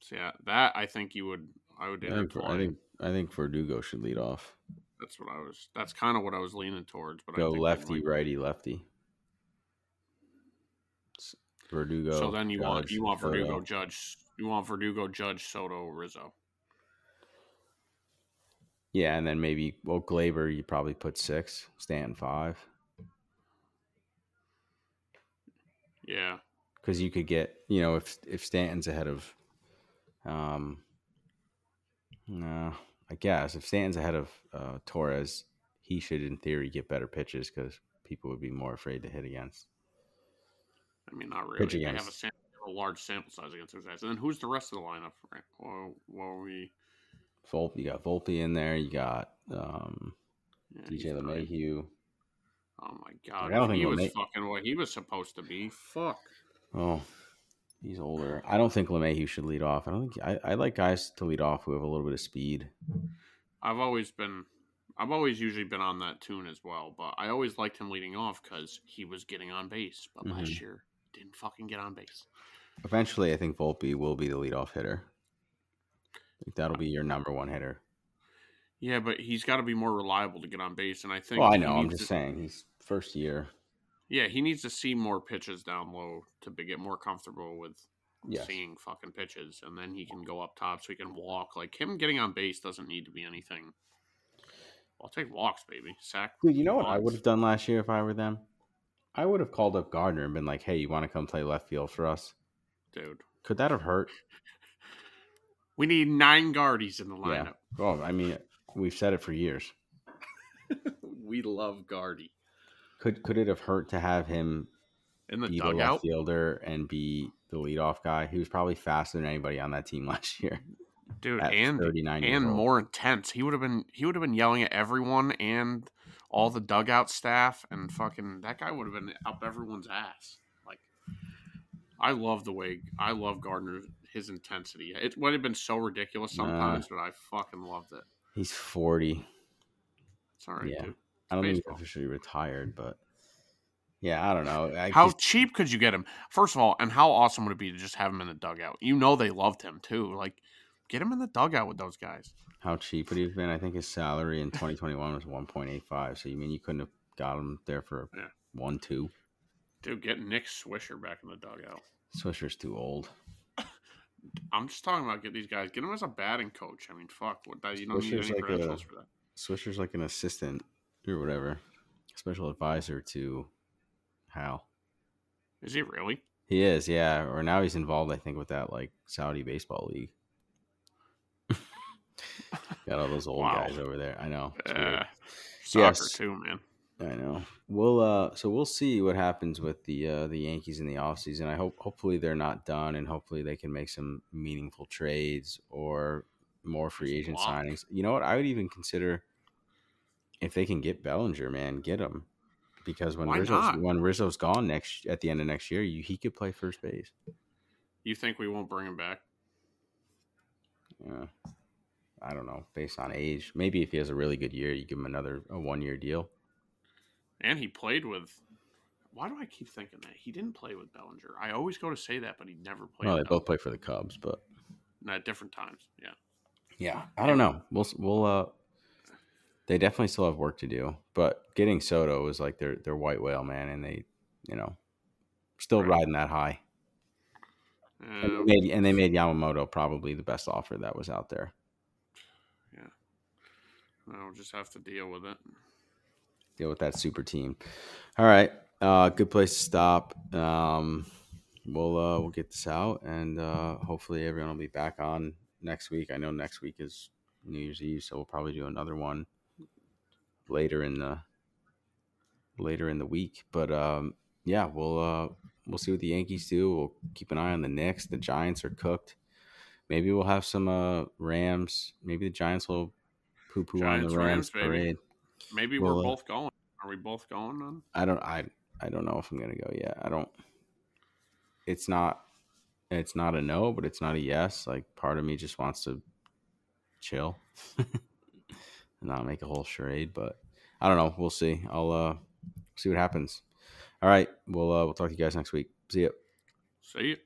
So yeah, that I think you would I would I think, intertwine. I think I think Verdugo should lead off. that's what I was. That's kind of what I was leaning towards. But I Go lefty, righty, lefty. Verdugo. So then you want you want Verdugo, Soto. Judge. You want Verdugo, Judge, Soto, Rizzo. Yeah, and then maybe well Gleyber, you probably put six, Stanton five, Yeah, because you could get you know if if Stanton's ahead of, um, no, I guess if Stanton's ahead of uh, Torres, he should in theory get better pitches because people would be more afraid to hit against. I mean not really. Pitch They have a, against. sam- a large sample size against those guys. And then who's the rest of the lineup? Right? Well, well we Volpe, you got Volpe in there. You got um, Yeah, DJ. LeMahieu. Oh my god, I don't he think was LeMay- fucking what he was supposed to be. Fuck. Oh, he's older. I don't think LeMahieu should lead off. I don't think I, I like guys to lead off who have a little bit of speed. I've always been, I've always usually been on that tune as well. But I always liked him leading off because he was getting on base. But Mm-hmm. last year didn't fucking get on base. Eventually, I think Volpe will be the leadoff hitter. I think that'll be your number one hitter. Yeah, but he's got to be more reliable to get on base. And I think. Well, I know. I'm just to- saying he's first year. Yeah, he needs to see more pitches down low to be, get more comfortable with Yes. seeing fucking pitches, and then he can go up top so he can walk. Like him getting on base doesn't need to be anything. I'll take walks, baby. Sack. Dude, you know what I would have done last year if I were them? I would have called up Gardner and been like, "Hey, you want to come play left field for us?" dude. Could that have hurt? We need nine guardies in the Yeah. lineup. Oh, I mean, we've said it for years. we love Guardy Could could it have hurt to have him in the be the left fielder and be the leadoff guy? He was probably faster than anybody on that team last year. dude, and and more intense. He would have been he would have been yelling at everyone and all the dugout staff and fucking that guy would have been up everyone's ass. Like I love the way I love Gardner his intensity. It would have been so ridiculous Nah. sometimes, but I fucking loved it. He's forty. It's all right, Yeah. dude. I don't think he's officially retired, but yeah, I don't know. I How just- cheap could you get him? First of all, and how awesome would it be to just have him in the dugout? You know they loved him too. Like, get him in the dugout with those guys. how cheap would he have been? I think his salary in 2021 was 1.85. So you mean you couldn't have got him there for Yeah. one two? Dude, get Nick Swisher back in the dugout. Swisher's too old. I'm just talking about get these guys. Get him as a batting coach. I mean, fuck, what that you don't need any like a- credentials for that. Swisher's like an assistant or whatever, special advisor to Hal. Is he really? He is, yeah. Or now he's involved, I think, with that like Saudi baseball league. Got all those old Wow. guys over there. I know. Uh, soccer Yes. too, man. I know. We'll uh so we'll see what happens with the uh the Yankees in the offseason. I hope hopefully they're not done and hopefully they can make some meaningful trades or more free agent signings. You know what? I would even consider if they can get Bellinger, man, get him. Because when Why Rizzo's not? when Rizzo's gone next at the end of next year, you, he could play first base. You think we won't bring him back? Yeah. I don't know, based on age. Maybe if he has a really good year, you give him another a one year deal. And he played with. Why do I keep thinking that he didn't play with Bellinger? I always go to say that, but he never played. Well, they both play for the Cubs, but at different times. Yeah. Yeah, I don't know. We'll we'll uh, they definitely still have work to do, but getting Soto was like their their white whale man, and they, you know, still Right. riding that high. And they, Uh, made, and they made Yamamoto probably the best offer that was out there. Yeah, I'll just have to deal with it. Deal with that super team. All right, uh, good place to stop. Um, we'll uh, we'll get this out, and uh, hopefully everyone will be back on next week. I know next week is New Year's Eve, so we'll probably do another one later in the later in the week. But um, yeah, we'll uh, we'll see what the Yankees do. We'll keep an eye on the Knicks. The Giants are cooked. Maybe we'll have some uh, Rams. Maybe the Giants will poo poo on the Rams, Rams, parade. Maybe Well, we're uh, both going. Are we both going on? I don't I I don't know if I'm gonna go yet. I don't it's not it's not a no, but it's not a yes. Like part of me just wants to chill not make a whole charade, but I don't know. We'll see. I'll uh see what happens. All right. We'll uh we'll talk to you guys next week. See ya. See you.